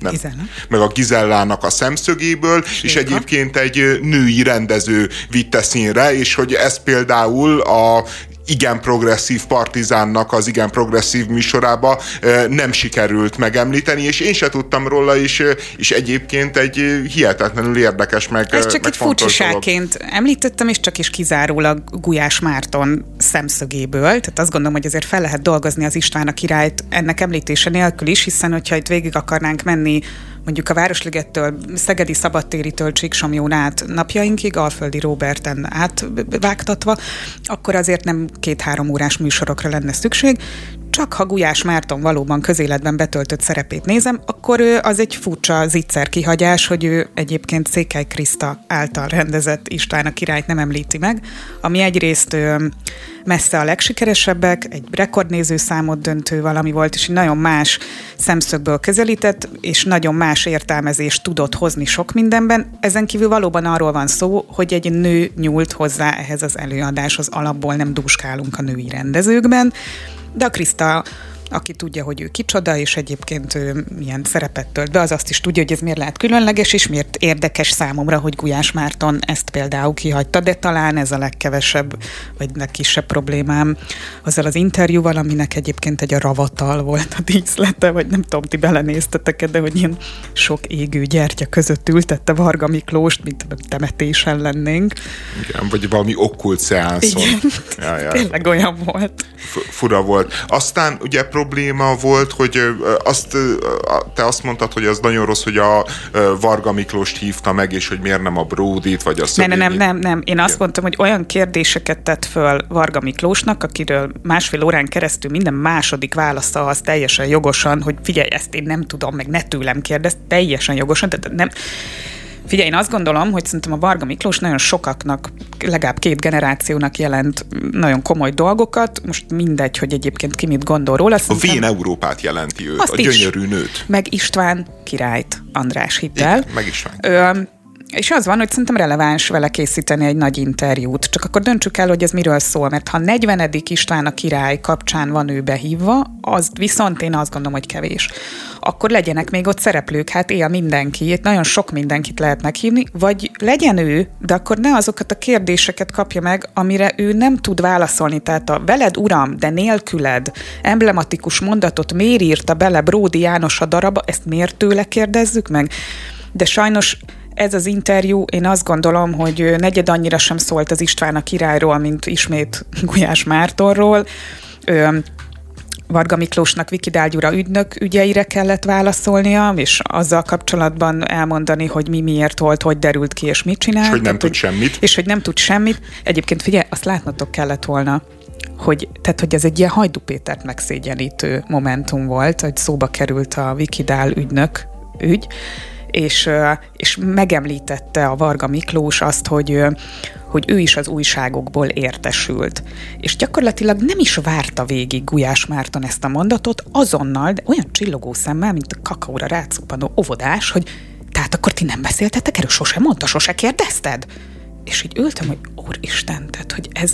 nem, Gizella. meg a Gizellának a szemszögéből, Séka. és egyébként egy női rendező vitte színre, és hogy ez például a igen progresszív partizánnak az igen progresszív műsorába nem sikerült megemlíteni, és én se tudtam róla, és, és egyébként egy hihetetlenül érdekes meg Ez csak meg egy furcsiságként említettem, és csak is kizárólag Gulyás Márton szemszögéből, tehát azt gondolom, hogy azért fel lehet dolgozni az István a királyt ennek említése nélkül is, hiszen hogyha itt végig akarnánk menni mondjuk a Városligettől, Szegedi Szabadtéritől Csíksomjón át napjainkig, Alföldi Roberten átvágtatva, akkor azért nem két-három órás műsorokra lenne szükség, csak ha Gulyás Márton valóban közéletben betöltött szerepét nézem, akkor az egy furcsa zicser kihagyás, hogy ő egyébként Székely Kriszta által rendezett István a királyt nem említi meg, ami egyrészt messze a legsikeresebbek, egy rekordnéző számot döntő valami volt, és nagyon más szemszögből közelített, és nagyon más értelmezést tudott hozni sok mindenben. Ezen kívül valóban arról van szó, hogy egy nő nyúlt hozzá ehhez az előadáshoz, alapból nem dúskálunk a női rendezőkben, de a Kriszta aki tudja, hogy ő kicsoda, és egyébként ő milyen szerepet tölt be, az azt is tudja, hogy ez miért lehet különleges, és miért érdekes számomra, hogy Gulyás Márton ezt például kihagyta, de talán ez a legkevesebb, vagy legkisebb problémám azzal az interjúval, aminek egyébként egy a ravatal volt a díszlete, vagy nem tudom, ti belenéztetek de hogy ilyen sok égő gyertya között ültette Varga Miklóst, mint temetésen lennénk. Igen, vagy valami okkult szeánszon. Igen, ja, ja. tényleg olyan volt. Fura volt. Aztán ugye probléma volt, hogy azt, te azt mondtad, hogy az nagyon rossz, hogy a Varga Miklóst hívta meg, és hogy miért nem a Bródit, vagy a Szögényit. Nem, nem, nem, nem. Én azt mondtam, hogy olyan kérdéseket tett föl Varga Miklósnak, akiről másfél órán keresztül minden második válasza az teljesen jogosan, hogy figyelj, ezt én nem tudom, meg ne tőlem kérdez, teljesen jogosan, tehát nem, Figyelj, én azt gondolom, hogy szerintem a Varga Miklós nagyon sokaknak, legalább két generációnak jelent nagyon komoly dolgokat. Most mindegy, hogy egyébként ki mit gondol róla. A Vén Európát jelenti őt, a gyönyörű is. nőt. Meg István királyt, András Hittel. Igen, meg István. Ö, és az van, hogy szerintem releváns vele készíteni egy nagy interjút. Csak akkor döntsük el, hogy ez miről szól, mert ha 40. István a király kapcsán van ő behívva, az viszont én azt gondolom, hogy kevés. Akkor legyenek még ott szereplők, hát él mindenki, itt nagyon sok mindenkit lehet meghívni, vagy legyen ő, de akkor ne azokat a kérdéseket kapja meg, amire ő nem tud válaszolni. Tehát a veled uram, de nélküled emblematikus mondatot miért írta bele Bródi János a daraba, ezt miért tőle kérdezzük meg? De sajnos ez az interjú, én azt gondolom, hogy negyed annyira sem szólt az István a királyról, mint ismét Gulyás Mártorról. Varga Miklósnak Vikidál Gyura ügynök ügyeire kellett válaszolnia, és azzal kapcsolatban elmondani, hogy mi miért volt, hogy derült ki, és mit csinált. És hogy nem tud semmit. És hogy nem tud semmit. Egyébként figyelj, azt látnotok kellett volna, hogy, tehát, hogy ez egy ilyen Hajdu Pétert megszégyenítő momentum volt, hogy szóba került a Vikidál ügynök ügy, és, és megemlítette a Varga Miklós azt, hogy, hogy ő is az újságokból értesült. És gyakorlatilag nem is várta végig Gulyás Márton ezt a mondatot, azonnal, de olyan csillogó szemmel, mint a kakaóra rácuppanó óvodás, hogy tehát akkor ti nem beszéltetek erről, sose mondta, sose kérdezted? És így ültem, hogy úristen, tehát hogy ez,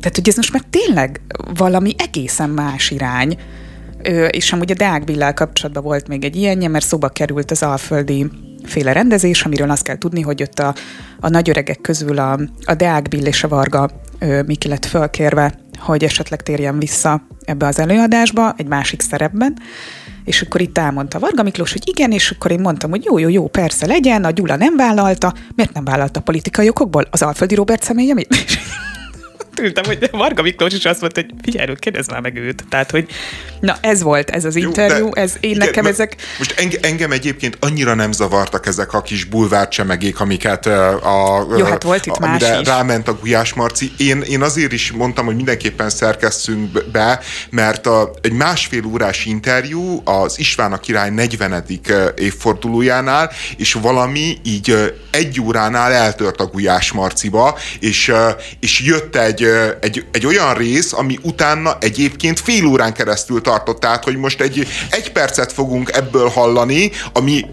tehát hogy ez most már tényleg valami egészen más irány, és amúgy a Deák Billel kapcsolatban volt még egy ilyenje, mert szóba került az alföldi féle rendezés, amiről azt kell tudni, hogy ott a, a nagyöregek közül a, a Deák Bill és a Varga Miki lett fölkérve, hogy esetleg térjen vissza ebbe az előadásba, egy másik szerepben, és akkor itt elmondta Varga Miklós, hogy igen, és akkor én mondtam, hogy jó, jó, jó, persze legyen, a Gyula nem vállalta, miért nem vállalta politikai okokból? Az Alföldi Robert személye mi? Ott ültem, hogy Varga Miklós is azt mondta, hogy figyelj, kérdezz már meg őt. Tehát, hogy Na, ez volt ez az interjú, Jó, ez én igen, nekem ezek... Most engem egyébként annyira nem zavartak ezek a kis bulvárcsemegék, amiket a... Jó, hát volt itt más is. ráment a Gulyás Marci. Én, én azért is mondtam, hogy mindenképpen szerkesszünk be, mert a, egy másfél órás interjú az István a király 40. évfordulójánál, és valami így egy óránál eltört a Gulyás Marciba, és, és jött egy, egy, egy olyan rész, ami utána egyébként fél órán keresztül tartott, tehát hogy most egy, egy percet fogunk ebből hallani, ami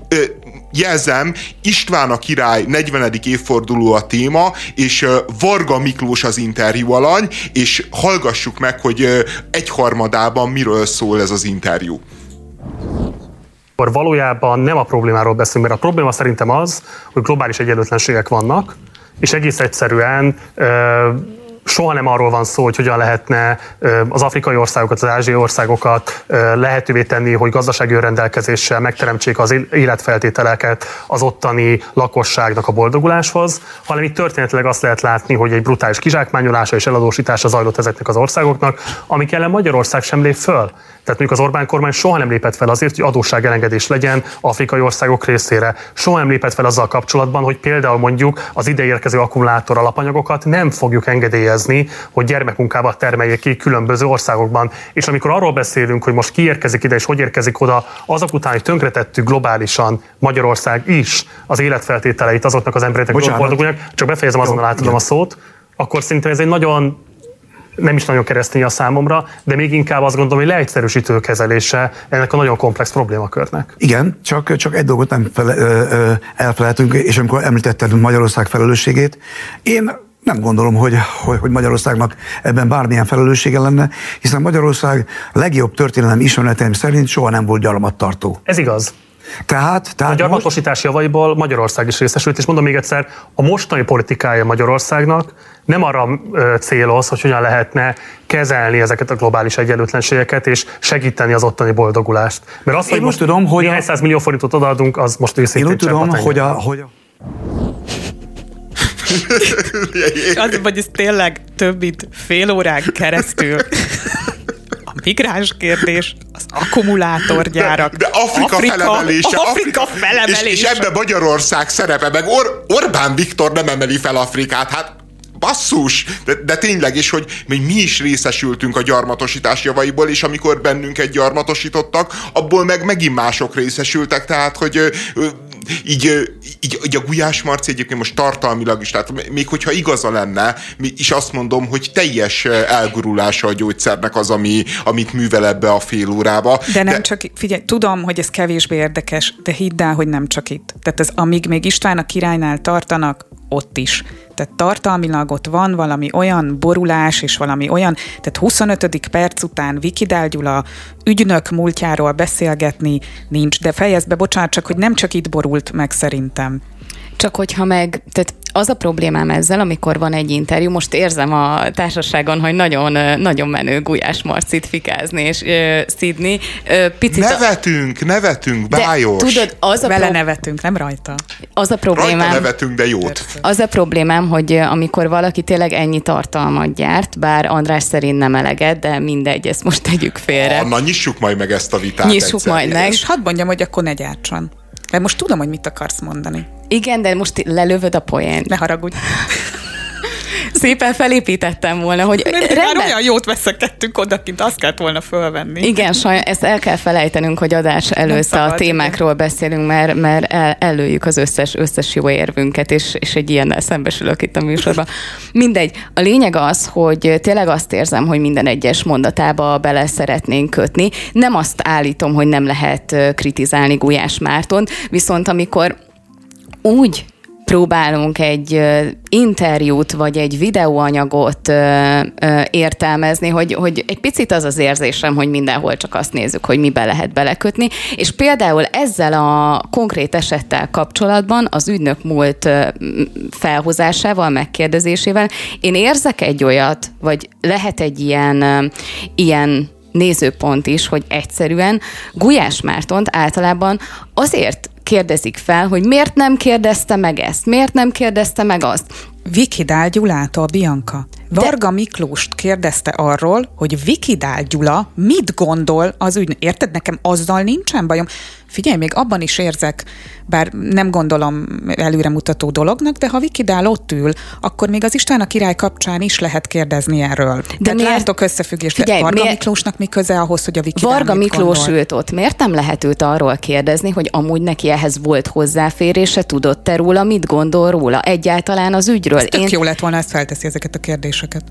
jelzem, István a király 40. évforduló a téma, és Varga Miklós az interjú alany, és hallgassuk meg, hogy egyharmadában miről szól ez az interjú akkor valójában nem a problémáról beszélünk, mert a probléma szerintem az, hogy globális egyenlőtlenségek vannak, és egész egyszerűen soha nem arról van szó, hogy hogyan lehetne az afrikai országokat, az ázsiai országokat lehetővé tenni, hogy gazdasági önrendelkezéssel megteremtsék az életfeltételeket az ottani lakosságnak a boldoguláshoz, hanem itt történetileg azt lehet látni, hogy egy brutális kizsákmányolása és eladósítása zajlott ezeknek az országoknak, amik ellen Magyarország sem lép föl. Tehát mondjuk az Orbán kormány soha nem lépett fel azért, hogy adósságelengedés legyen afrikai országok részére. Soha nem lépett fel azzal kapcsolatban, hogy például mondjuk az ideérkező akkumulátor alapanyagokat nem fogjuk engedélyezni, hogy gyermekmunkával termeljék ki különböző országokban. És amikor arról beszélünk, hogy most ki érkezik ide és hogy érkezik oda, azok után, hogy tönkretettük globálisan Magyarország is az életfeltételeit azoknak az embereknek, boldogulnak, csak befejezem azonnal átadom a szót, akkor szerintem ez egy nagyon nem is nagyon keresztény a számomra, de még inkább azt gondolom, hogy leegyszerűsítő kezelése ennek a nagyon komplex problémakörnek. Igen, csak, csak egy dolgot nem fele, ö, ö, elfelejtünk, és amikor említetted Magyarország felelősségét, én nem gondolom, hogy, hogy, Magyarországnak ebben bármilyen felelőssége lenne, hiszen Magyarország legjobb történelem ismereteim szerint soha nem volt gyarmattartó. Ez igaz. Tehát, tehát a gyarmatosítás most... javaiból Magyarország is részesült, és mondom még egyszer, a mostani politikája Magyarországnak nem arra céloz, hogy hogyan lehetne kezelni ezeket a globális egyenlőtlenségeket, és segíteni az ottani boldogulást. Mert azt, hogy most tudom, hogy néhány száz millió forintot odaadunk, az most őszintén Én úgy tudom, hogy a, hogy a az, hogy ez tényleg több mint fél órán keresztül a migráns kérdés, az akkumulátorgyárak. De, de Afrika, Afrika felemelése. Afrika felemelése. És, és ebbe Magyarország szerepe, meg Or- Orbán Viktor nem emeli fel Afrikát. Hát basszus, de, de tényleg, és hogy még mi is részesültünk a gyarmatosítás javaiból, és amikor bennünket gyarmatosítottak, abból meg megint mások részesültek, tehát, hogy így, így, így a Gulyás Marci egyébként most tartalmilag is, tehát még hogyha igaza lenne, is azt mondom, hogy teljes elgurulása a gyógyszernek az, ami, amit művel ebbe a fél órába. De nem de... csak, figyelj, tudom, hogy ez kevésbé érdekes, de hidd el, hogy nem csak itt. Tehát ez, amíg még István a királynál tartanak, ott is. Tehát tartalmilag ott van valami olyan borulás, és valami olyan, tehát 25. perc után Vikidál Gyula ügynök múltjáról beszélgetni nincs, de fejezd be, bocsánat, csak hogy nem csak itt borult meg szerintem. Csak hogyha meg, tehát az a problémám ezzel, amikor van egy interjú, most érzem a társaságon, hogy nagyon, nagyon menő Gulyás Marcit fikázni és uh, szidni. Uh, picit nevetünk, a... nevetünk, bájos. De, tudod, az a Vele pro... nevetünk, nem rajta. Az a problémám... Rajta nevetünk, de jót. Az a problémám, hogy amikor valaki tényleg ennyi tartalmat gyárt, bár András szerint nem eleget, de mindegy, ezt most tegyük félre. Na, nyissuk majd meg ezt a vitát Nyissuk egyszer. majd meg. És hadd mondjam, hogy akkor ne gyártson. De most tudom, hogy mit akarsz mondani. Igen, de most lelövöd a poént. Ne haragudj. Szépen felépítettem volna, hogy rendben. Már olyan jót veszekedtünk odakint, azt kellett volna fölvenni. Igen, saj, ezt el kell felejtenünk, hogy adás először a témákról beszélünk, mert, mert el, előjük az összes, összes jó érvünket, és, és egy ilyennel szembesülök itt a műsorban. Mindegy. A lényeg az, hogy tényleg azt érzem, hogy minden egyes mondatába bele szeretnénk kötni. Nem azt állítom, hogy nem lehet kritizálni Gulyás Mártont, viszont amikor úgy próbálunk egy interjút vagy egy videóanyagot értelmezni, hogy, hogy egy picit az az érzésem, hogy mindenhol csak azt nézzük, hogy mibe lehet belekötni, és például ezzel a konkrét esettel kapcsolatban az ügynök múlt felhozásával, megkérdezésével én érzek egy olyat, vagy lehet egy ilyen, ilyen nézőpont is, hogy egyszerűen Gulyás Mártont általában azért kérdezik fel, hogy miért nem kérdezte meg ezt, miért nem kérdezte meg azt. Vikidál Gyulától, Bianca. Varga Miklóst kérdezte arról, hogy Vikidál Gyula mit gondol az ügy. Érted, nekem azzal nincsen bajom. Figyelj, még abban is érzek, bár nem gondolom előremutató dolognak, de ha Vikidál ott ül, akkor még az István a király kapcsán is lehet kérdezni erről. De Tehát miért? látok összefüggést. Figyelj, Varga miért? Miklósnak mi köze ahhoz, hogy a Vikidál Varga Miklós gondol? ült ott. Miért nem lehet őt arról kérdezni, hogy amúgy neki ehhez volt hozzáférése, tudott-e róla, mit gondol róla egyáltalán az ügyről? Ez tök Én... jó lett volna, ezt felteszi ezeket a kérdéseket.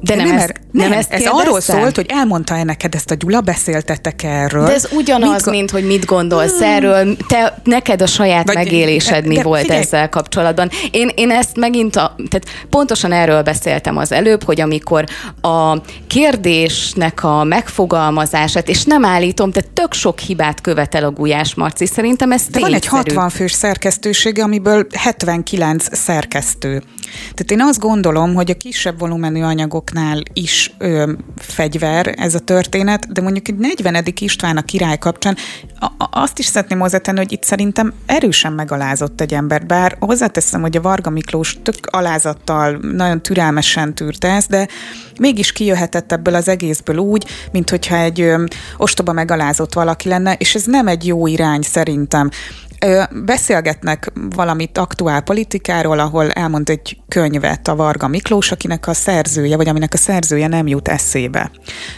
De nem, nem, ezt, nem, nem ezt ez arról szólt, hogy elmondta-e neked ezt a Gyula, beszéltetek erről. De ez ugyanaz, mit, mint hogy mit gondolsz hmm. erről. Te, neked a saját Vagy, megélésed de, mi de, volt figyelj. ezzel kapcsolatban. Én, én ezt megint, a, tehát pontosan erről beszéltem az előbb, hogy amikor a kérdésnek a megfogalmazását, és nem állítom, tehát tök sok hibát követel a Gulyás Marci, szerintem ez De van egy 60 fős szerkesztősége, amiből 79 szerkesztő. Tehát én azt gondolom, hogy a kisebb volumenű anyagoknál is ö, fegyver ez a történet, de mondjuk egy 40. István a király kapcsán a, a, azt is szeretném hozzátenni, hogy itt szerintem erősen megalázott egy ember, bár hozzáteszem, hogy a Varga Miklós tök alázattal, nagyon türelmesen tűrte ezt, de mégis kijöhetett ebből az egészből úgy, mint hogyha egy ö, ostoba megalázott valaki lenne, és ez nem egy jó irány szerintem beszélgetnek valamit aktuál politikáról, ahol elmond egy könyvet a Varga Miklós, akinek a szerzője, vagy aminek a szerzője nem jut eszébe.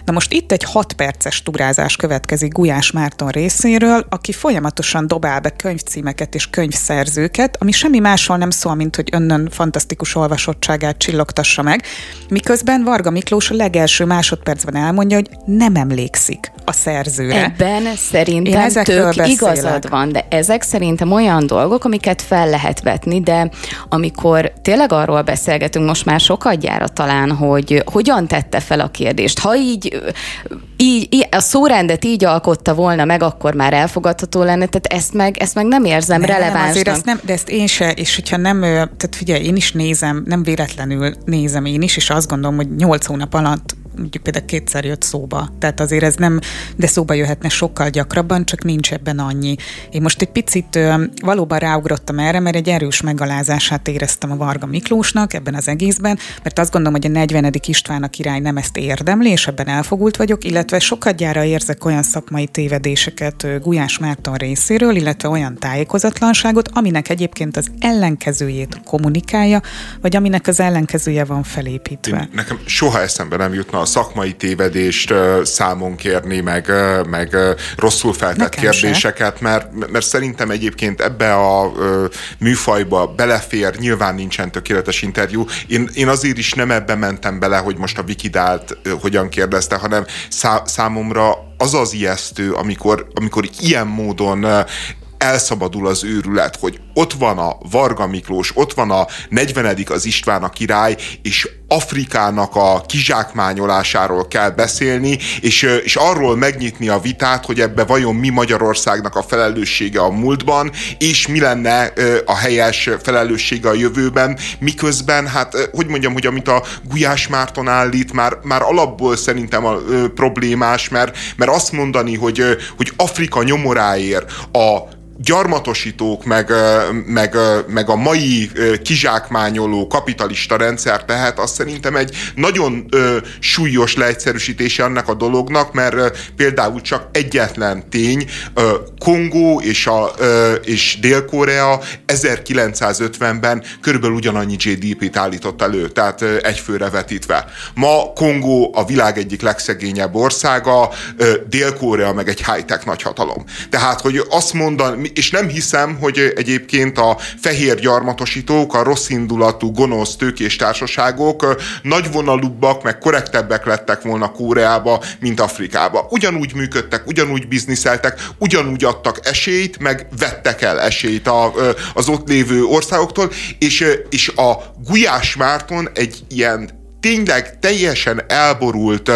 Na most itt egy hat perces turázás következik Gulyás Márton részéről, aki folyamatosan dobál be könyvcímeket és könyvszerzőket, ami semmi másról nem szól, mint hogy önnön fantasztikus olvasottságát csillogtassa meg, miközben Varga Miklós a legelső másodpercben elmondja, hogy nem emlékszik a szerzőre. Ebben szerintem tök igazad van, de ezek szerintem olyan dolgok, amiket fel lehet vetni, de amikor tényleg arról beszélgetünk most már sokadjára talán, hogy hogyan tette fel a kérdést. Ha így, így a szórendet így alkotta volna meg, akkor már elfogadható lenne, tehát ezt meg, ezt meg nem érzem nem, relevánsnak. Azért ezt nem, de ezt én se, és hogyha nem, tehát figyelj, én is nézem, nem véletlenül nézem én is, és azt gondolom, hogy nyolc hónap alatt mondjuk például kétszer jött szóba. Tehát azért ez nem, de szóba jöhetne sokkal gyakrabban, csak nincs ebben annyi. Én most egy picit valóban ráugrottam erre, mert egy erős megalázását éreztem a Varga Miklósnak ebben az egészben, mert azt gondolom, hogy a 40. István a király nem ezt érdemli, és ebben elfogult vagyok, illetve sokadjára érzek olyan szakmai tévedéseket Gulyás Márton részéről, illetve olyan tájékozatlanságot, aminek egyébként az ellenkezőjét kommunikálja, vagy aminek az ellenkezője van felépítve. Én, nekem soha eszembe nem jutna a szakmai tévedést számon kérni, meg, meg rosszul feltett Nekem kérdéseket, mert, mert szerintem egyébként ebbe a műfajba belefér, nyilván nincsen tökéletes interjú. Én, én azért is nem ebbe mentem bele, hogy most a Wikidált hogyan kérdezte, hanem szá, számomra az az ijesztő, amikor, amikor ilyen módon elszabadul az őrület, hogy ott van a Varga Miklós, ott van a 40. az István a király, és Afrikának a kizsákmányolásáról kell beszélni, és, és arról megnyitni a vitát, hogy ebbe vajon mi Magyarországnak a felelőssége a múltban, és mi lenne a helyes felelőssége a jövőben, miközben, hát, hogy mondjam, hogy amit a Gulyás Márton állít, már, már alapból szerintem a, ö, problémás, mert, mert azt mondani, hogy, hogy Afrika nyomoráért a gyarmatosítók, meg, meg, meg a mai kizsákmányoló kapitalista rendszer tehát azt szerintem egy nagyon súlyos leegyszerűsítése annak a dolognak, mert például csak egyetlen tény, Kongó és, a, és Dél-Korea 1950-ben körülbelül ugyanannyi GDP-t állított elő, tehát egyfőre vetítve. Ma Kongó a világ egyik legszegényebb országa, Dél-Korea meg egy high-tech nagyhatalom. Tehát, hogy azt mondani, és nem hiszem, hogy egyébként a fehér gyarmatosítók, a rossz indulatú, gonosz tőkés társaságok nagyvonalúbbak, meg korrektebbek lettek volna Kóreába, mint Afrikába. Ugyanúgy működtek, ugyanúgy bizniszeltek, ugyanúgy adtak esélyt, meg vettek el esélyt a, az ott lévő országoktól, és, és a Gulyás Márton egy ilyen tényleg teljesen elborult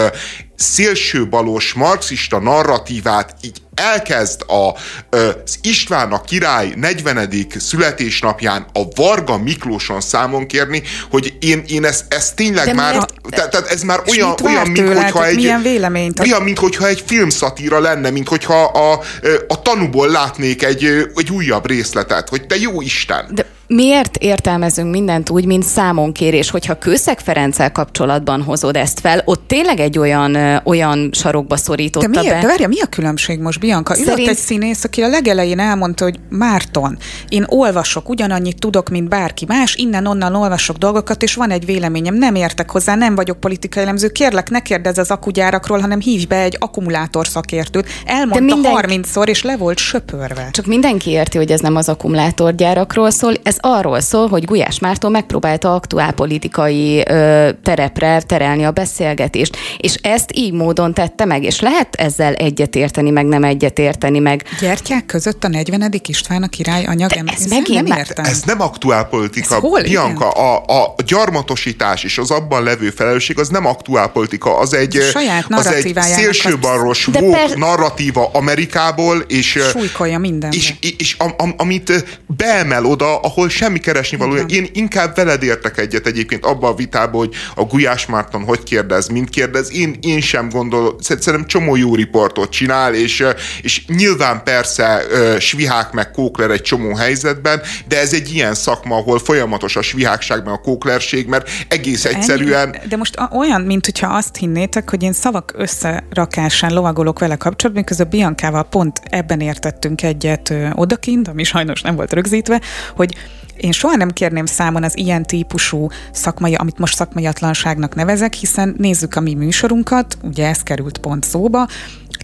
szélsőbalos marxista narratívát így elkezd a, az István a király 40. születésnapján a Varga Miklóson számon kérni, hogy én, én ezt, ezt tényleg De már, tehát te, ez már olyan, olyan mint tőle, hogyha egy, milyen véleményt? Olyan, mint hogyha egy filmszatíra lenne, mint hogyha a, a tanúból látnék egy, egy újabb részletet, hogy te jó Isten. De miért értelmezünk mindent úgy, mint számonkérés, hogyha Kőszeg Ferenccel kapcsolatban hozod ezt fel, ott tényleg egy olyan, olyan sarokba szorította de miért? be. De várja, mi a különbség most, Bianca? Szerint... Szerint... egy színész, aki a legelején elmondta, hogy Márton, én olvasok, ugyanannyit tudok, mint bárki más, innen-onnan olvasok dolgokat, és van egy véleményem, nem értek hozzá, nem vagyok politikai elemző, kérlek, ne kérdezz az akugyárakról, hanem hívj be egy akkumulátor szakértőt. Elmondta minden... 30-szor, és le volt söpörve. Csak mindenki érti, hogy ez nem az akkumulátorgyárakról szól, ez arról szól, hogy Gulyás Márton megpróbálta aktuálpolitikai ö, terepre terelni a beszélgetést, és ezt így módon tette meg, és lehet ezzel egyetérteni, meg nem egyetérteni, meg... Gyertyák között a 40. István a király anyag, De ez megint nem értem. Ez nem aktuálpolitika. Ez hol? Bianca, a, a gyarmatosítás és az abban levő felelősség az nem aktuálpolitika, az egy, Saját az egy szélsőbalros per... narratíva Amerikából, és... Súlykolja minden. És, és, és am, am, amit beemel oda, ahol semmi keresni valója. Én inkább veled értek egyet egyébként abba a vitába, hogy a Gulyás Márton hogy kérdez, mint kérdez. Én, én sem gondol, szerintem csomó jó riportot csinál, és, és nyilván persze svihák meg kókler egy csomó helyzetben, de ez egy ilyen szakma, ahol folyamatos a svihákság meg a kóklerség, mert egész egyszerűen... De most olyan, mint hogyha azt hinnétek, hogy én szavak összerakásán lovagolok vele kapcsolatban, miközben Biankával pont ebben értettünk egyet odakint, ami sajnos nem volt rögzítve, hogy én soha nem kérném számon az ilyen típusú szakmai, amit most szakmaiatlanságnak nevezek, hiszen nézzük a mi műsorunkat, ugye ez került pont szóba,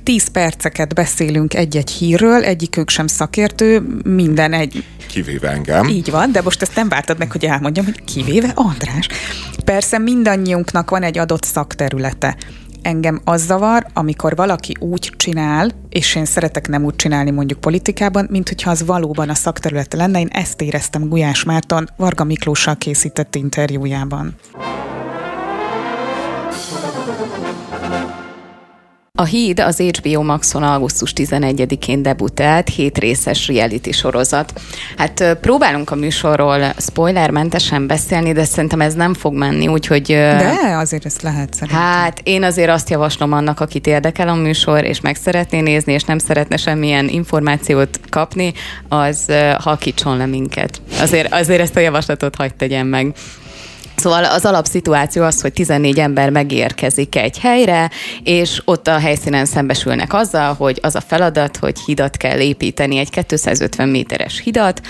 10 perceket beszélünk egy-egy hírről, egyikük sem szakértő, minden egy... Kivéve engem. Így van, de most ezt nem vártad meg, hogy elmondjam, hogy kivéve András. Persze mindannyiunknak van egy adott szakterülete engem az zavar, amikor valaki úgy csinál, és én szeretek nem úgy csinálni mondjuk politikában, mint hogyha az valóban a szakterülete lenne. Én ezt éreztem Gulyás Márton Varga Miklóssal készített interjújában. A Híd az HBO Maxon augusztus 11-én debutált, hét részes reality sorozat. Hát próbálunk a műsorról spoilermentesen beszélni, de szerintem ez nem fog menni, úgyhogy... De azért ezt lehet szerintem. Hát én azért azt javaslom annak, akit érdekel a műsor, és meg szeretné nézni, és nem szeretne semmilyen információt kapni, az hakítson le minket. Azért, azért ezt a javaslatot hagyd tegyen meg. Szóval az alapszituáció az, hogy 14 ember megérkezik egy helyre, és ott a helyszínen szembesülnek azzal, hogy az a feladat, hogy hidat kell építeni, egy 250 méteres hidat,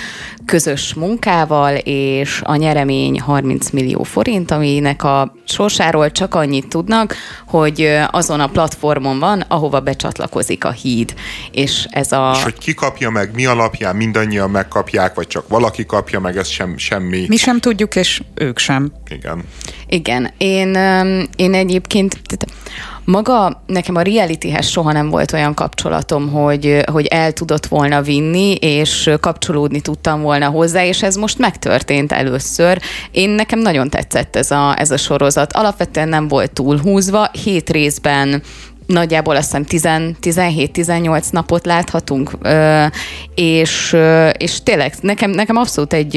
közös munkával, és a nyeremény 30 millió forint, aminek a sorsáról csak annyit tudnak, hogy azon a platformon van, ahova becsatlakozik a híd. És ez a... És hogy ki kapja meg, mi alapján mindannyian megkapják, vagy csak valaki kapja meg, ez sem, semmi. Mi sem tudjuk, és ők sem. Igen. Igen. Én, én egyébként maga nekem a realityhez soha nem volt olyan kapcsolatom, hogy, hogy el tudott volna vinni, és kapcsolódni tudtam volna hozzá, és ez most megtörtént először. Én nekem nagyon tetszett ez a, ez a sorozat. Alapvetően nem volt túlhúzva, hét részben nagyjából azt hiszem 17-18 napot láthatunk, és, és tényleg nekem, nekem abszolút egy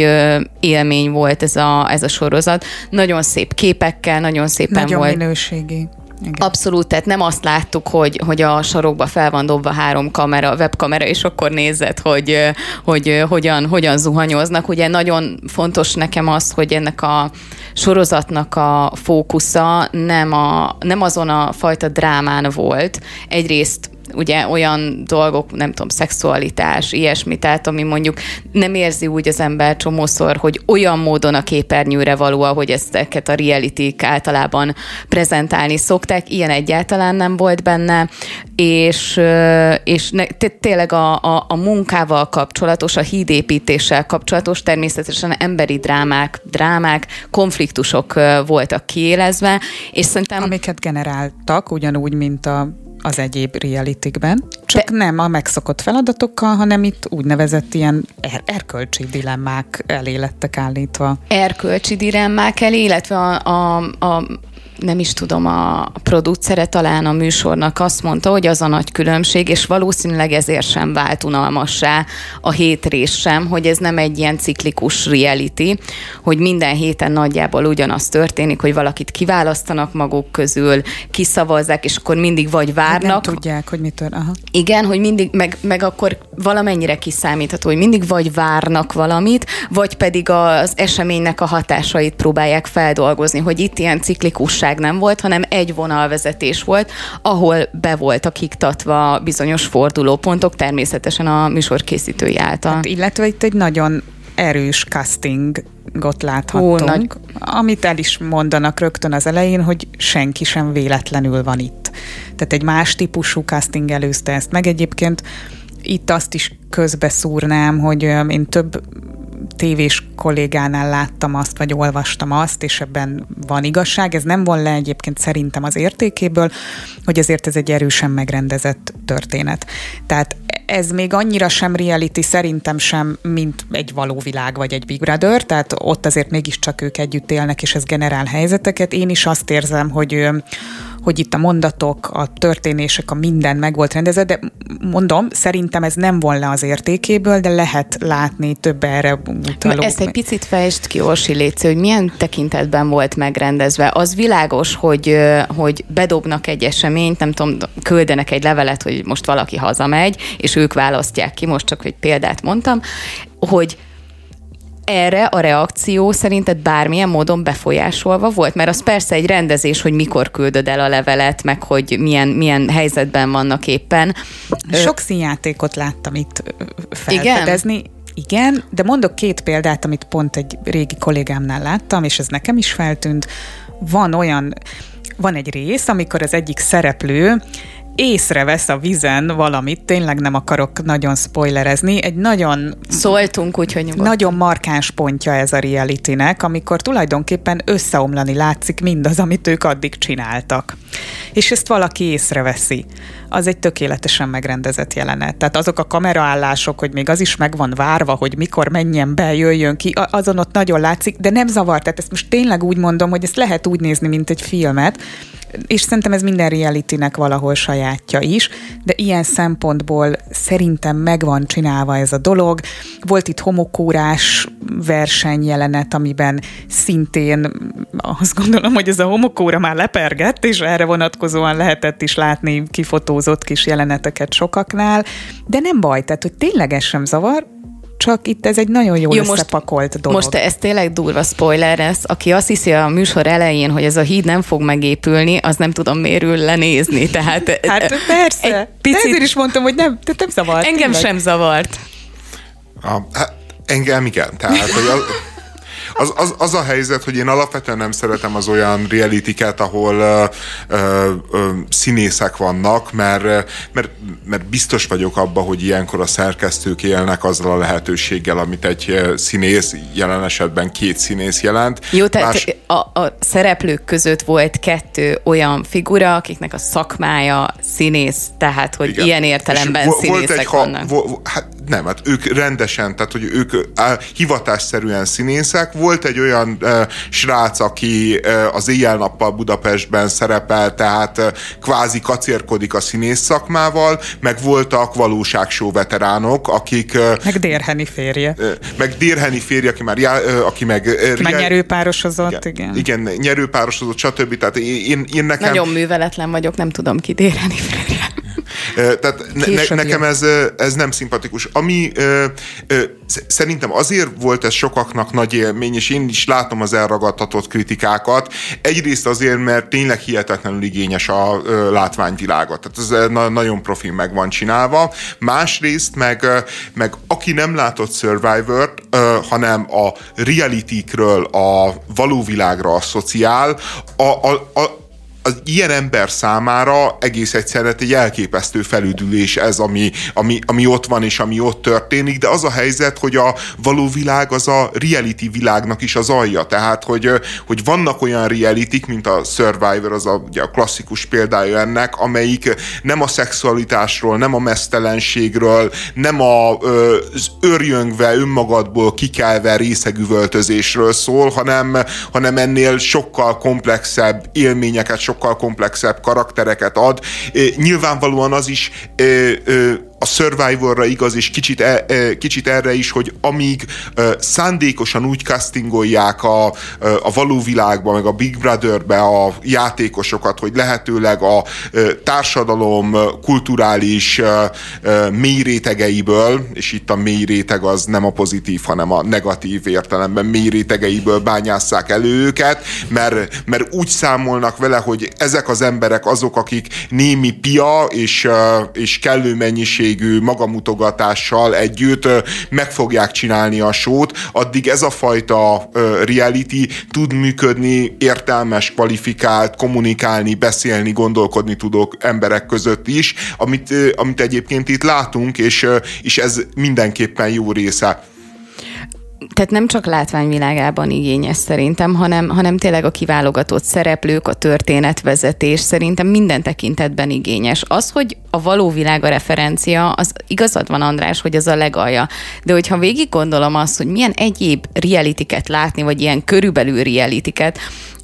élmény volt ez a, ez a sorozat. Nagyon szép képekkel, nagyon szépen nagyon volt. minőségi. Igen. Abszolút, tehát nem azt láttuk, hogy, hogy a sarokba fel van dobva három kamera, webkamera, és akkor nézed, hogy, hogy hogyan, hogyan zuhanyoznak. Ugye nagyon fontos nekem az, hogy ennek a sorozatnak a fókusza nem, a, nem azon a fajta drámán volt. Egyrészt ugye olyan dolgok, nem tudom, szexualitás, ilyesmi, tehát ami mondjuk nem érzi úgy az ember csomószor, hogy olyan módon a képernyőre való, ahogy ezeket a reality általában prezentálni szokták, ilyen egyáltalán nem volt benne, és, és ne, tényleg a, a, a munkával kapcsolatos, a hídépítéssel kapcsolatos, természetesen emberi drámák, drámák, konfliktusok voltak kiélezve, és szerintem... Amiket generáltak, ugyanúgy, mint a az egyéb realitikben, csak De... nem a megszokott feladatokkal, hanem itt úgynevezett ilyen er- erkölcsi dilemmák elé lettek állítva. Erkölcsi dilemmák elé, illetve a, a, a nem is tudom, a producere talán a műsornak azt mondta, hogy az a nagy különbség, és valószínűleg ezért sem vált unalmassá a hétrés sem, hogy ez nem egy ilyen ciklikus reality, hogy minden héten nagyjából ugyanaz történik, hogy valakit kiválasztanak maguk közül, kiszavazzák, és akkor mindig vagy várnak. Nem tudják, hogy mitől. Aha. Igen, hogy mindig, meg, meg akkor valamennyire kiszámítható, hogy mindig vagy várnak valamit, vagy pedig az eseménynek a hatásait próbálják feldolgozni, hogy itt ilyen ciklikusság nem volt, hanem egy vonalvezetés volt, ahol be voltak iktatva bizonyos fordulópontok, természetesen a műsor készítői által. Hát, illetve itt egy nagyon erős castingot láthattunk, Ó, nagy... amit el is mondanak rögtön az elején, hogy senki sem véletlenül van itt. Tehát egy más típusú casting előzte ezt meg. Egyébként itt azt is közbeszúrnám, hogy én több tévés kollégánál láttam azt, vagy olvastam azt, és ebben van igazság. Ez nem von le egyébként szerintem az értékéből, hogy azért ez egy erősen megrendezett történet. Tehát ez még annyira sem reality szerintem sem, mint egy való világ vagy egy Big Brother, tehát ott azért mégiscsak ők együtt élnek, és ez generál helyzeteket. Én is azt érzem, hogy hogy itt a mondatok, a történések, a minden meg volt rendezve, de mondom, szerintem ez nem le az értékéből, de lehet látni több erre utaló. Ezt egy picit fejtsd ki, Orsi Léci, hogy milyen tekintetben volt megrendezve. Az világos, hogy, hogy bedobnak egy eseményt, nem tudom, küldenek egy levelet, hogy most valaki hazamegy, és ők választják ki, most csak egy példát mondtam, hogy erre a reakció szerinted bármilyen módon befolyásolva volt? Mert az persze egy rendezés, hogy mikor küldöd el a levelet, meg hogy milyen, milyen helyzetben vannak éppen. Sok színjátékot láttam itt felfedezni. Igen? Igen, de mondok két példát, amit pont egy régi kollégámnál láttam, és ez nekem is feltűnt. Van olyan, van egy rész, amikor az egyik szereplő észrevesz a vizen valamit, tényleg nem akarok nagyon spoilerezni, egy nagyon... Szóltunk, úgyhogy nyugodtan. Nagyon markáns pontja ez a realitynek, amikor tulajdonképpen összeomlani látszik mindaz, amit ők addig csináltak. És ezt valaki észreveszi. Az egy tökéletesen megrendezett jelenet. Tehát azok a kameraállások, hogy még az is meg van várva, hogy mikor menjen be, jöjjön ki, azon ott nagyon látszik, de nem zavar. Tehát ezt most tényleg úgy mondom, hogy ezt lehet úgy nézni, mint egy filmet, és szerintem ez minden realitynek valahol sajátja is, de ilyen szempontból szerintem meg van csinálva ez a dolog. Volt itt homokórás versenyjelenet, amiben szintén azt gondolom, hogy ez a homokóra már lepergett, és erre vonatkozóan lehetett is látni kifotózott kis jeleneteket sokaknál, de nem baj, tehát hogy tényleg ez sem zavar, csak itt ez egy nagyon jól Jó, összepakolt most, dolog. Most ez tényleg durva spoiler lesz. Aki azt hiszi a műsor elején, hogy ez a híd nem fog megépülni, az nem tudom mérül lenézni. Tehát, hát persze. Picit... De ezért is mondtam, hogy nem, nem zavart. Engem tényleg. sem zavart. A, hát, engem igen. Tehát, hogy az, az, az, az a helyzet, hogy én alapvetően nem szeretem az olyan realityket, ahol ö, ö, ö, színészek vannak, mert, mert, mert biztos vagyok abban, hogy ilyenkor a szerkesztők élnek azzal a lehetőséggel, amit egy színész, jelen esetben két színész jelent. Jó, tehát Más... a, a szereplők között volt kettő olyan figura, akiknek a szakmája színész, tehát hogy Igen. ilyen értelemben vo- színészek volt egy, vannak. Ha, vo, hát nem, hát ők rendesen, tehát hogy ők á, hivatásszerűen színészek. Volt egy olyan e, srác, aki e, az éjjel-nappal Budapestben szerepel, tehát e, kvázi kacérkodik a színész szakmával, meg voltak valóságsó veteránok, akik... E, meg Dérheni férje. E, meg Dérheni férje, aki már já, e, aki meg... E, meg nyerőpárosozott, igen. Igen, igen nyerőpárosozott, stb. Tehát én, én nekem... Nagyon műveletlen vagyok, nem tudom ki Dérheni férje. Tehát ne, nekem ez, ez nem szimpatikus. Ami szerintem azért volt ez sokaknak nagy élmény, és én is látom az elragadtatott kritikákat. Egyrészt azért, mert tényleg hihetetlenül igényes a látványvilága. Tehát ez na, nagyon profi meg van csinálva. Másrészt meg, meg aki nem látott Survivor-t, hanem a reality a való világra asszociál, a, a, a az ilyen ember számára egész egyszerűen egy elképesztő felüdülés ez, ami, ami, ami ott van és ami ott történik, de az a helyzet, hogy a való világ az a reality világnak is az alja, tehát hogy, hogy vannak olyan realitik, mint a Survivor, az a, ugye a klasszikus példája ennek, amelyik nem a szexualitásról, nem a mesztelenségről, nem a, az örjöngve, önmagadból kikelve részegüvöltözésről szól, hanem, hanem ennél sokkal komplexebb élményeket, sokkal komplexebb karaktereket ad. Nyilvánvalóan az is a Survivorra igaz, és kicsit, e, e, kicsit erre is, hogy amíg szándékosan úgy castingolják a, a való világba, meg a Big Brotherbe a játékosokat, hogy lehetőleg a társadalom kulturális mély rétegeiből, és itt a mély réteg az nem a pozitív, hanem a negatív értelemben mély rétegeiből bányásszák elő őket, mert, mert úgy számolnak vele, hogy ezek az emberek azok, akik némi pia és, és kellő mennyiség minőségű magamutogatással együtt meg fogják csinálni a sót, addig ez a fajta reality tud működni értelmes, kvalifikált, kommunikálni, beszélni, gondolkodni tudok emberek között is, amit, amit egyébként itt látunk, és, és ez mindenképpen jó része tehát nem csak látványvilágában igényes szerintem, hanem, hanem tényleg a kiválogatott szereplők, a történetvezetés szerintem minden tekintetben igényes. Az, hogy a való világ a referencia, az igazad van András, hogy az a legalja. De hogyha végig gondolom azt, hogy milyen egyéb realitiket látni, vagy ilyen körülbelül realitiket,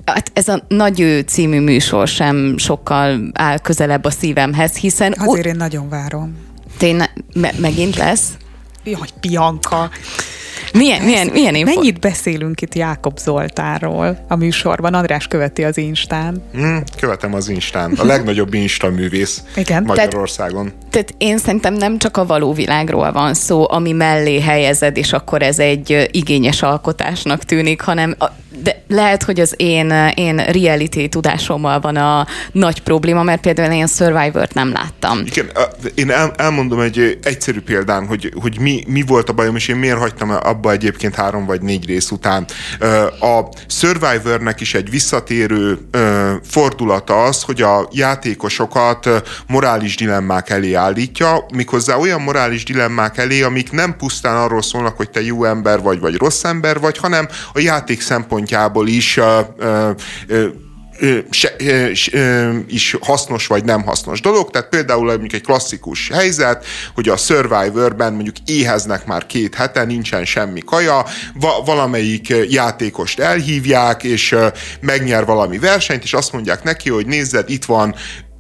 Hát ez a Nagy ő című műsor sem sokkal áll közelebb a szívemhez, hiszen... Azért én nagyon várom. Tényleg, me- megint lesz? Jaj, Pianka. Milyen, milyen, milyen info? Mennyit beszélünk itt Jákob Zoltáról a műsorban? András követi az Instán. Mm, követem az Instán. A legnagyobb Insta művész Igen. Magyarországon. Tehát, tehát én szerintem nem csak a való világról van szó, ami mellé helyezed, és akkor ez egy igényes alkotásnak tűnik, hanem a, de lehet, hogy az én, én reality tudásommal van a nagy probléma, mert például én Survivor-t nem láttam. Igen, én el, elmondom egy egyszerű példán, hogy, hogy mi, mi volt a bajom, és én miért hagytam abba egyébként három vagy négy rész után. A Survivornek is egy visszatérő fordulata az, hogy a játékosokat morális dilemmák elé állítja, méghozzá olyan morális dilemmák elé, amik nem pusztán arról szólnak, hogy te jó ember vagy, vagy rossz ember vagy, hanem a játék szempont szempontjából is se, is hasznos vagy nem hasznos dolog. Tehát például mondjuk egy klasszikus helyzet, hogy a Survivor-ben mondjuk éheznek már két hete, nincsen semmi kaja, va- valamelyik játékost elhívják, és megnyer valami versenyt, és azt mondják neki, hogy nézzed, itt van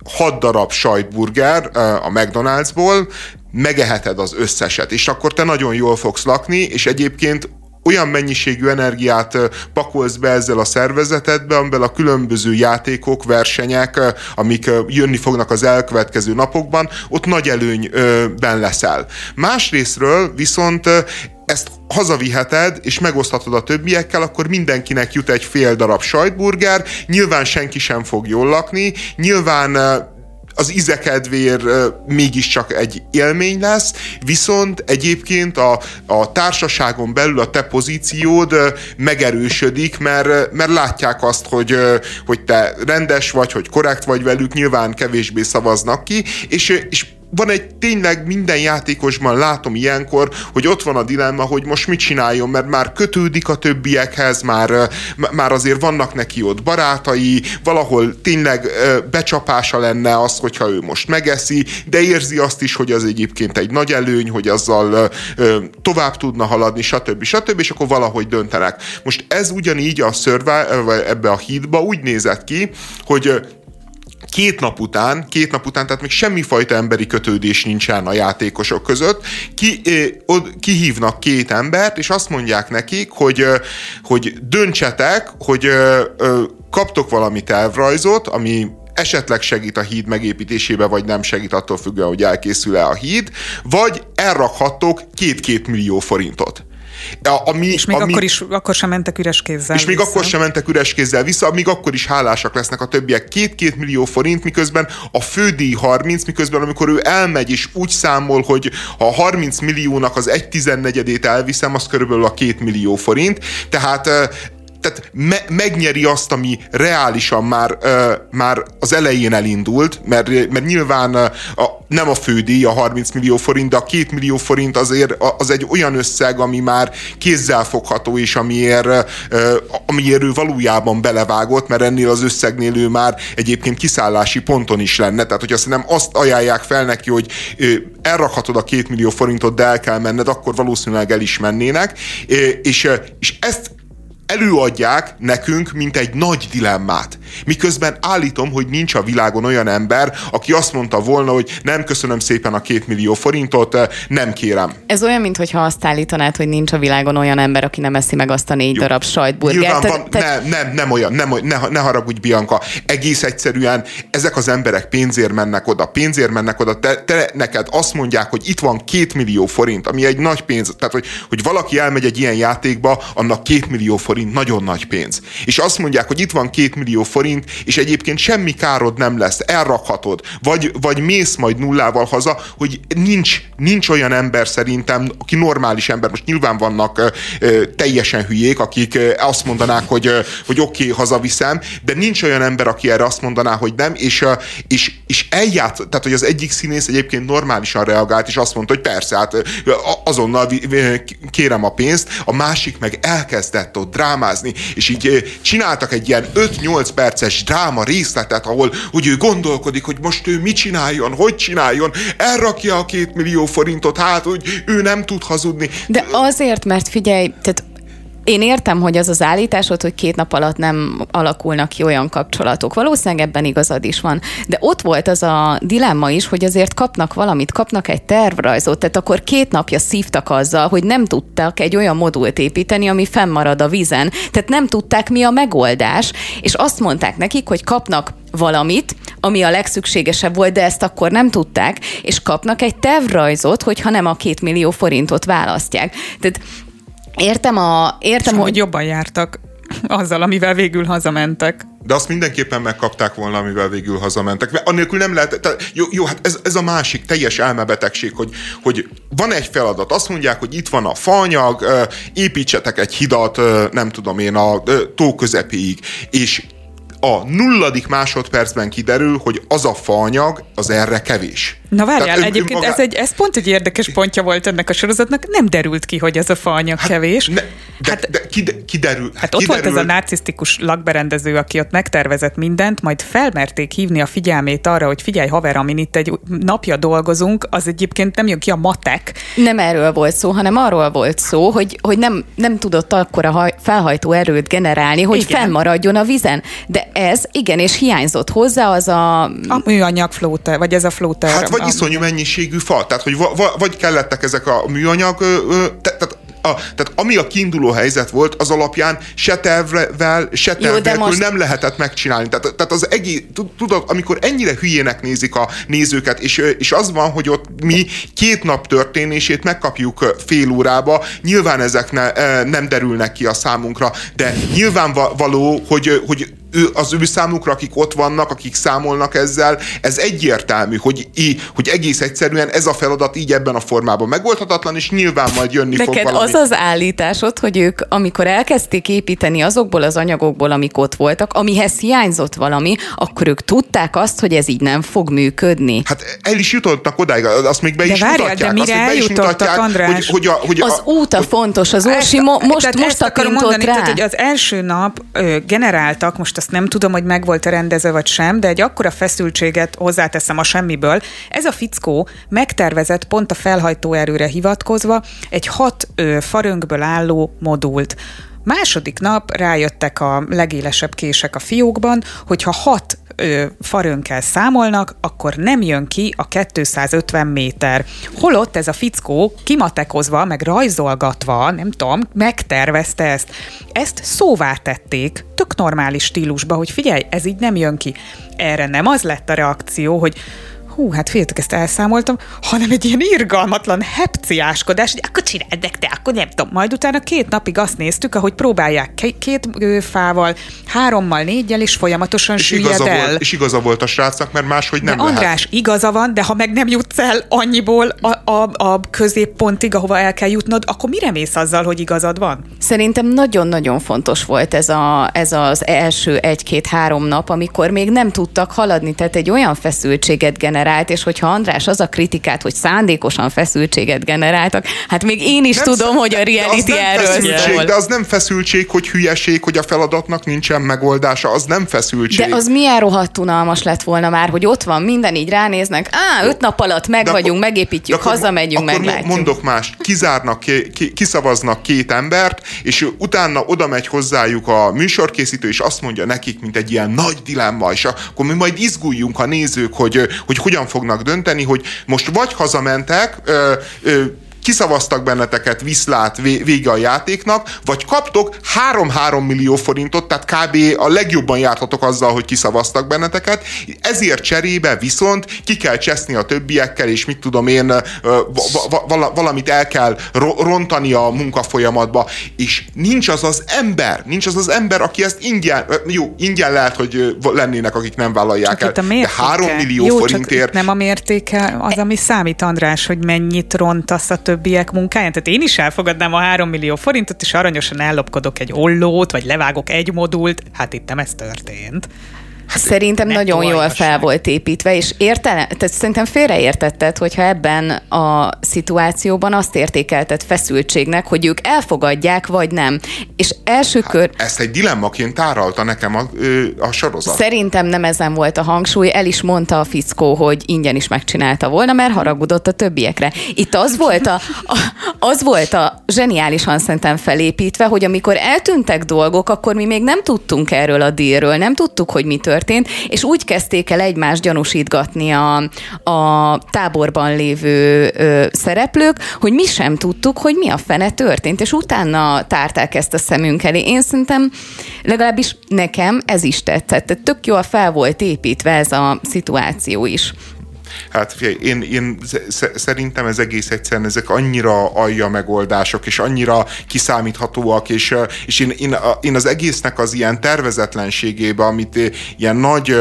hat darab sajtburger a McDonald'sból, megeheted az összeset, és akkor te nagyon jól fogsz lakni, és egyébként olyan mennyiségű energiát pakolsz be ezzel a szervezetedbe, amivel a különböző játékok, versenyek, amik jönni fognak az elkövetkező napokban, ott nagy előnyben leszel. Másrésztről viszont ezt hazaviheted, és megoszthatod a többiekkel, akkor mindenkinek jut egy fél darab sajtburger, nyilván senki sem fog jól lakni, nyilván az ízekedvér mégiscsak egy élmény lesz, viszont egyébként a, a társaságon belül a te pozíciód megerősödik, mert, mert látják azt, hogy, hogy te rendes vagy, hogy korrekt vagy velük, nyilván kevésbé szavaznak ki, és, és van egy tényleg minden játékosban látom ilyenkor, hogy ott van a dilemma, hogy most mit csináljon, mert már kötődik a többiekhez, már, már azért vannak neki ott barátai, valahol tényleg becsapása lenne az, hogyha ő most megeszi, de érzi azt is, hogy az egyébként egy nagy előny, hogy azzal tovább tudna haladni, stb. stb. és akkor valahogy döntenek. Most ez ugyanígy a Survivor, ebbe a hídba úgy nézett ki, hogy két nap után, két nap után, tehát még semmifajta emberi kötődés nincsen a játékosok között, ki, kihívnak két embert, és azt mondják nekik, hogy, hogy döntsetek, hogy kaptok valami tervrajzot, ami esetleg segít a híd megépítésébe, vagy nem segít attól függően, hogy elkészül-e a híd, vagy elrakhattok két-két millió forintot. Ami, és még ami, akkor, is, akkor sem mentek üres kézzel És még akkor sem mentek üres kézzel vissza, még akkor is hálásak lesznek a többiek. Két-két millió forint, miközben a fődíj 30, miközben amikor ő elmegy és úgy számol, hogy ha a 30 milliónak az egy tizennegyedét elviszem, az körülbelül a két millió forint. Tehát tehát me, megnyeri azt, ami reálisan már, ö, már az elején elindult, mert, mert nyilván a, nem a fődíj, a 30 millió forint, de a 2 millió forint azért az egy olyan összeg, ami már kézzelfogható, és amiért, amiért ő valójában belevágott, mert ennél az összegnél ő már egyébként kiszállási ponton is lenne. Tehát, hogy azt nem azt ajánlják fel neki, hogy elrakhatod a 2 millió forintot, de el kell menned, akkor valószínűleg el is mennének. És, és ezt előadják nekünk, mint egy nagy dilemmát. Miközben állítom, hogy nincs a világon olyan ember, aki azt mondta volna, hogy nem köszönöm szépen a két millió forintot, eh, nem kérem. Ez olyan, mintha azt állítanád, hogy nincs a világon olyan ember, aki nem eszi meg azt a négy Jó. darab sajtburgert. Van, te... nem, nem, nem olyan, nem, ne, ne haragudj, Bianca. Egész egyszerűen ezek az emberek pénzért mennek oda, pénzért mennek oda. Te, te neked azt mondják, hogy itt van két millió forint, ami egy nagy pénz. Tehát, hogy, hogy valaki elmegy egy ilyen játékba, annak két millió forint nagyon nagy pénz. És azt mondják, hogy itt van két millió forint, forint, és egyébként semmi károd nem lesz, elrakhatod, vagy, vagy mész majd nullával haza, hogy nincs, nincs olyan ember szerintem, aki normális ember, most nyilván vannak ö, teljesen hülyék, akik ö, azt mondanák, hogy, ö, hogy oké, okay, hazaviszem, de nincs olyan ember, aki erre azt mondaná, hogy nem, és, ö, és, és elját, tehát hogy az egyik színész egyébként normálisan reagált, és azt mondta, hogy persze, hát azonnal kérem a pénzt, a másik meg elkezdett ott drámázni, és így csináltak egy ilyen 5-8 perc perces dráma részletet, ahol hogy ő gondolkodik, hogy most ő mit csináljon, hogy csináljon, elrakja a két millió forintot, hát, hogy ő nem tud hazudni. De azért, mert figyelj, tehát én értem, hogy az az állításod, hogy két nap alatt nem alakulnak ki olyan kapcsolatok. Valószínűleg ebben igazad is van. De ott volt az a dilemma is, hogy azért kapnak valamit, kapnak egy tervrajzot, tehát akkor két napja szívtak azzal, hogy nem tudtak egy olyan modult építeni, ami fennmarad a vízen. Tehát nem tudták, mi a megoldás, és azt mondták nekik, hogy kapnak valamit, ami a legszükségesebb volt, de ezt akkor nem tudták, és kapnak egy tervrajzot, hogyha nem a két millió forintot választják. Tehát Értem, a, értem hogy... hogy jobban jártak azzal, amivel végül hazamentek. De azt mindenképpen megkapták volna, amivel végül hazamentek. Mert annélkül nem lehet. Tehát, jó, jó, hát ez, ez a másik teljes elmebetegség, hogy, hogy van egy feladat. Azt mondják, hogy itt van a faanyag, építsetek egy hidat, nem tudom én, a tó közepéig. És a nulladik másodpercben kiderül, hogy az a faanyag az erre kevés. Na várjál, egyébként magá... ez, egy, ez pont egy érdekes pontja volt ennek a sorozatnak, nem derült ki, hogy ez a faanyag hát, kevés. Ne, de, hát, de kide, kiderül. Hát ott kiderül. volt ez a narcisztikus lakberendező, aki ott megtervezett mindent, majd felmerték hívni a figyelmét arra, hogy figyelj haver, amin itt egy napja dolgozunk, az egyébként nem jön ki a matek. Nem erről volt szó, hanem arról volt szó, hogy, hogy nem, nem tudott akkor a felhajtó erőt generálni, hogy Igen. fennmaradjon a vizen. De ez, igen, és hiányzott hozzá az a... A műanyag flóter, vagy ez a flóter. Hát vagy iszonyú mennyiségű fa, tehát hogy va, va, vagy kellettek ezek a műanyag, tehát a, tehát ami a kiinduló helyzet volt, az alapján se tervvel, se terv most... nem lehetett megcsinálni. Tehát, tehát az egész, tudod, amikor ennyire hülyének nézik a nézőket, és, és az van, hogy ott mi két nap történését megkapjuk fél órába, nyilván ezek ne, nem derülnek ki a számunkra, de nyilvánvaló, hogy, hogy ő, az ő számukra, akik ott vannak, akik számolnak ezzel, ez egyértelmű, hogy, í, hogy egész egyszerűen ez a feladat így ebben a formában megoldhatatlan, és nyilván majd jönni Neked fog valami. az az állításod, hogy ők, amikor elkezdték építeni azokból az anyagokból, amik ott voltak, amihez hiányzott valami, akkor ők tudták azt, hogy ez így nem fog működni. Hát el is jutottak odáig, azt még be de is várjál, mutatják. De mire azt még be is mutatják, András? Hogy, hogy, a, hogy az a, út a fontos, az Orsi mo- most, most akarom mondani, rá. Tehát, hogy az első nap ö, generáltak, most azt nem tudom, hogy meg volt-e rendezve vagy sem, de egy akkora feszültséget hozzáteszem a semmiből. Ez a fickó megtervezett pont a felhajtó erőre hivatkozva egy hat ö, faröngből álló modult. Második nap rájöttek a legélesebb kések a fiókban, hogyha hat ö, farönkkel számolnak, akkor nem jön ki a 250 méter. Holott ez a fickó kimatekozva, meg rajzolgatva, nem tudom, megtervezte ezt. Ezt szóvá tették, tök normális stílusba, hogy figyelj, ez így nem jön ki. Erre nem az lett a reakció, hogy hú, hát féltek, ezt elszámoltam, hanem egy ilyen irgalmatlan hepciáskodás, hogy akkor csináld te, akkor nem tudom. Majd utána két napig azt néztük, ahogy próbálják két fával, hárommal, négyel, és folyamatosan és süllyed igaza el. Volt, és igaza volt a srácnak, mert máshogy nem de lehet. András, igaza van, de ha meg nem jutsz el annyiból a, a, a középpontig, ahova el kell jutnod, akkor mire mész azzal, hogy igazad van? Szerintem nagyon-nagyon fontos volt ez, a, ez az első egy-két-három nap, amikor még nem tudtak haladni, tehát egy olyan feszültséget generált, és hogyha András az a kritikát, hogy szándékosan feszültséget generáltak, hát még én is nem tudom, sz- hogy a reality de erről szól. De az nem feszültség, hogy hülyeség, hogy a feladatnak nincsen megoldása, az nem feszültség. De az milyen rohadt unalmas lett volna már, hogy ott van, minden így ránéznek, á, öt nap alatt meg de vagyunk, akkor, megépítjük, akkor, hazamegyünk, akkor meglátjuk. Mondok más, kizárnak, ki, kiszavaznak két embert, és utána oda megy hozzájuk a műsorkészítő, és azt mondja nekik, mint egy ilyen nagy dilemma, és akkor mi majd izguljunk a nézők, hogy, hogy hogyan fognak dönteni, hogy most vagy hazamentek, ö, ö, kiszavaztak benneteket, viszlát vége a játéknak, vagy kaptok 3-3 millió forintot, tehát kb. a legjobban járhatok azzal, hogy kiszavaztak benneteket, ezért cserébe viszont ki kell cseszni a többiekkel, és mit tudom én, valamit el kell rontani a munkafolyamatba, és nincs az az ember, nincs az az ember, aki ezt ingyen, jó, ingyen lehet, hogy lennének, akik nem vállalják csak el, de 3 millió jó, forintért. nem a mértéke az, ami számít, András, hogy mennyit rontasz a több többiek munkáján. Tehát én is elfogadnám a 3 millió forintot, és aranyosan ellopkodok egy ollót, vagy levágok egy modult. Hát itt nem ez történt. Hát szerintem nagyon jól fel volt építve, és értele, tehát szerintem félreértetted, hogyha ebben a szituációban azt értékeltet feszültségnek, hogy ők elfogadják, vagy nem. És első hát, kör... Ezt egy dilemmaként táralta nekem a, a sorozat. Szerintem nem ezen volt a hangsúly, el is mondta a fickó, hogy ingyen is megcsinálta volna, mert haragudott a többiekre. Itt az volt a, a, az volt a zseniálisan szerintem felépítve, hogy amikor eltűntek dolgok, akkor mi még nem tudtunk erről a dílről, nem tudtuk, hogy mi történt történt, és úgy kezdték el egymást gyanúsítgatni a, a táborban lévő ö, szereplők, hogy mi sem tudtuk, hogy mi a fene történt, és utána tárták ezt a szemünk elé. Én szerintem legalábbis nekem ez is tetszett. Tehát tök jól fel volt építve ez a szituáció is. Hát figyelj, én, én szerintem ez egész egyszerűen ezek annyira alja megoldások, és annyira kiszámíthatóak, és, és én, én, én az egésznek az ilyen tervezetlenségébe, amit ilyen nagy,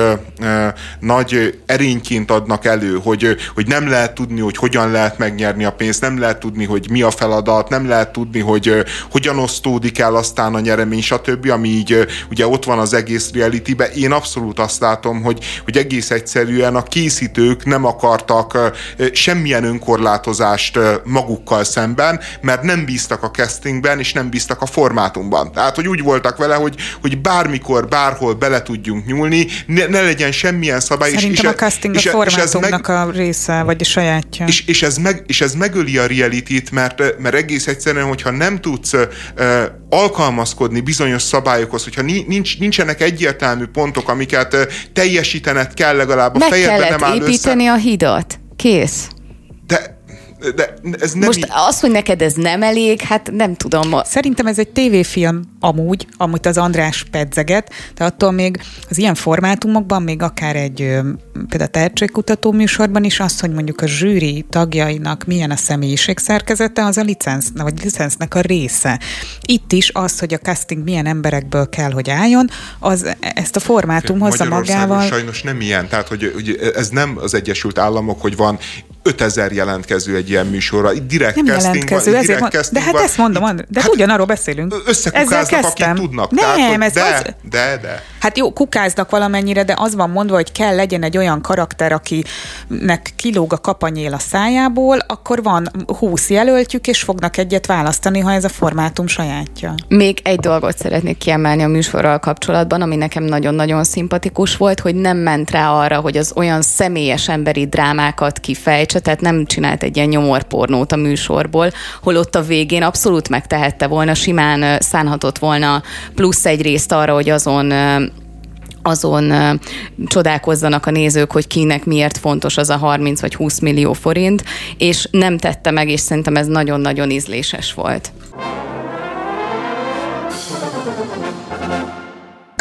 nagy erényként adnak elő, hogy, hogy nem lehet tudni, hogy hogyan lehet megnyerni a pénzt, nem lehet tudni, hogy mi a feladat, nem lehet tudni, hogy hogyan osztódik el aztán a nyeremény, stb., ami így ugye ott van az egész realitybe. Én abszolút azt látom, hogy, hogy egész egyszerűen a készítők nem akartak semmilyen önkorlátozást magukkal szemben, mert nem bíztak a castingben, és nem bíztak a formátumban. Tehát, hogy úgy voltak vele, hogy, hogy bármikor, bárhol bele tudjunk nyúlni, ne, ne legyen semmilyen szabály. Szerintem és, a casting és, a formátumnak meg, a része, vagy a sajátja. És, és, ez meg, és ez megöli a realityt, mert, mert egész egyszerűen, hogyha nem tudsz uh, alkalmazkodni bizonyos szabályokhoz, hogyha nincs, nincsenek egyértelmű pontok, amiket uh, teljesítened kell legalább a meg fejedben nem áll össze. A hidat. Kész. De de ez nem Most így... az, hogy neked ez nem elég, hát nem tudom. Szerintem ez egy tévéfilm amúgy, amit az András pedzeget, de attól még az ilyen formátumokban, még akár egy például tehetségkutató műsorban is az, hogy mondjuk a zsűri tagjainak milyen a személyiség szerkezete, az a licensz, vagy licensznek a része. Itt is az, hogy a casting milyen emberekből kell, hogy álljon, az ezt a formátum hozza magával. sajnos nem ilyen, tehát hogy, hogy ez nem az Egyesült Államok, hogy van 5000 jelentkező egy ilyen műsorra. Itt direkt nem jelentkező, van, ezért direkt de hát van. ezt mondom, Andr, de hát ugyanarról beszélünk. Összekukáznak, akik tudnak. Nem, tehát, ez de, az... de, de. Hát jó, kukáznak valamennyire, de az van mondva, hogy kell legyen egy olyan karakter, akinek kilóg a kapanyél a szájából, akkor van 20 jelöltjük, és fognak egyet választani, ha ez a formátum sajátja. Még egy dolgot szeretnék kiemelni a műsorral kapcsolatban, ami nekem nagyon-nagyon szimpatikus volt, hogy nem ment rá arra, hogy az olyan személyes emberi drámákat kifejtse, tehát nem csinált egy ilyen nyomorpornót a műsorból, holott a végén abszolút megtehette volna, simán szánhatott volna plusz egy részt arra, hogy azon azon csodálkozzanak a nézők, hogy kinek miért fontos az a 30 vagy 20 millió forint, és nem tette meg, és szerintem ez nagyon-nagyon ízléses volt.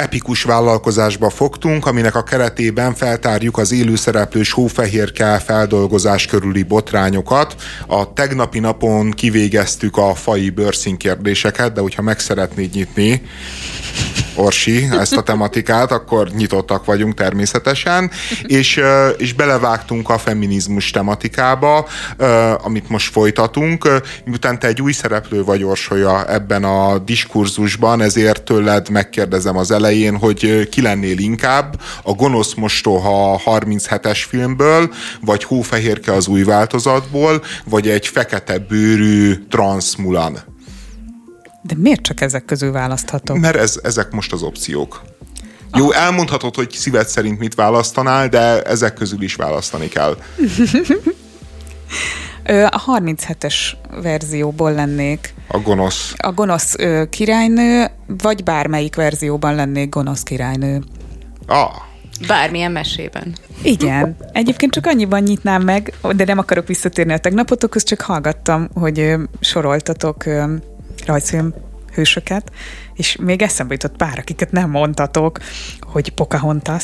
Epikus vállalkozásba fogtunk, aminek a keretében feltárjuk az élőszereplős hófehérke feldolgozás körüli botrányokat. A tegnapi napon kivégeztük a fai bőrszín kérdéseket, de hogyha meg szeretnéd nyitni, Orsi, ezt a tematikát, akkor nyitottak vagyunk természetesen, és, és belevágtunk a feminizmus tematikába, amit most folytatunk. Miután te egy új szereplő vagy Orsolya ebben a diskurzusban, ezért tőled megkérdezem az elején, hogy ki lennél inkább a Gonosz Mostoha 37-es filmből, vagy Hófehérke az új változatból, vagy egy fekete bőrű transmulan. De miért csak ezek közül választhatok? Mert ez, ezek most az opciók. Jó, elmondhatod, hogy szíved szerint mit választanál, de ezek közül is választani kell. A 37-es verzióból lennék. A gonosz. A gonosz ö, királynő, vagy bármelyik verzióban lennék gonosz királynő. Ah. Bármilyen mesében. Igen. Egyébként csak annyiban nyitnám meg, de nem akarok visszatérni a tegnapotokhoz, csak hallgattam, hogy ö, soroltatok ö, rajzfilm hősöket, és még eszembe jutott pár, akiket nem mondtatok, hogy Pocahontas.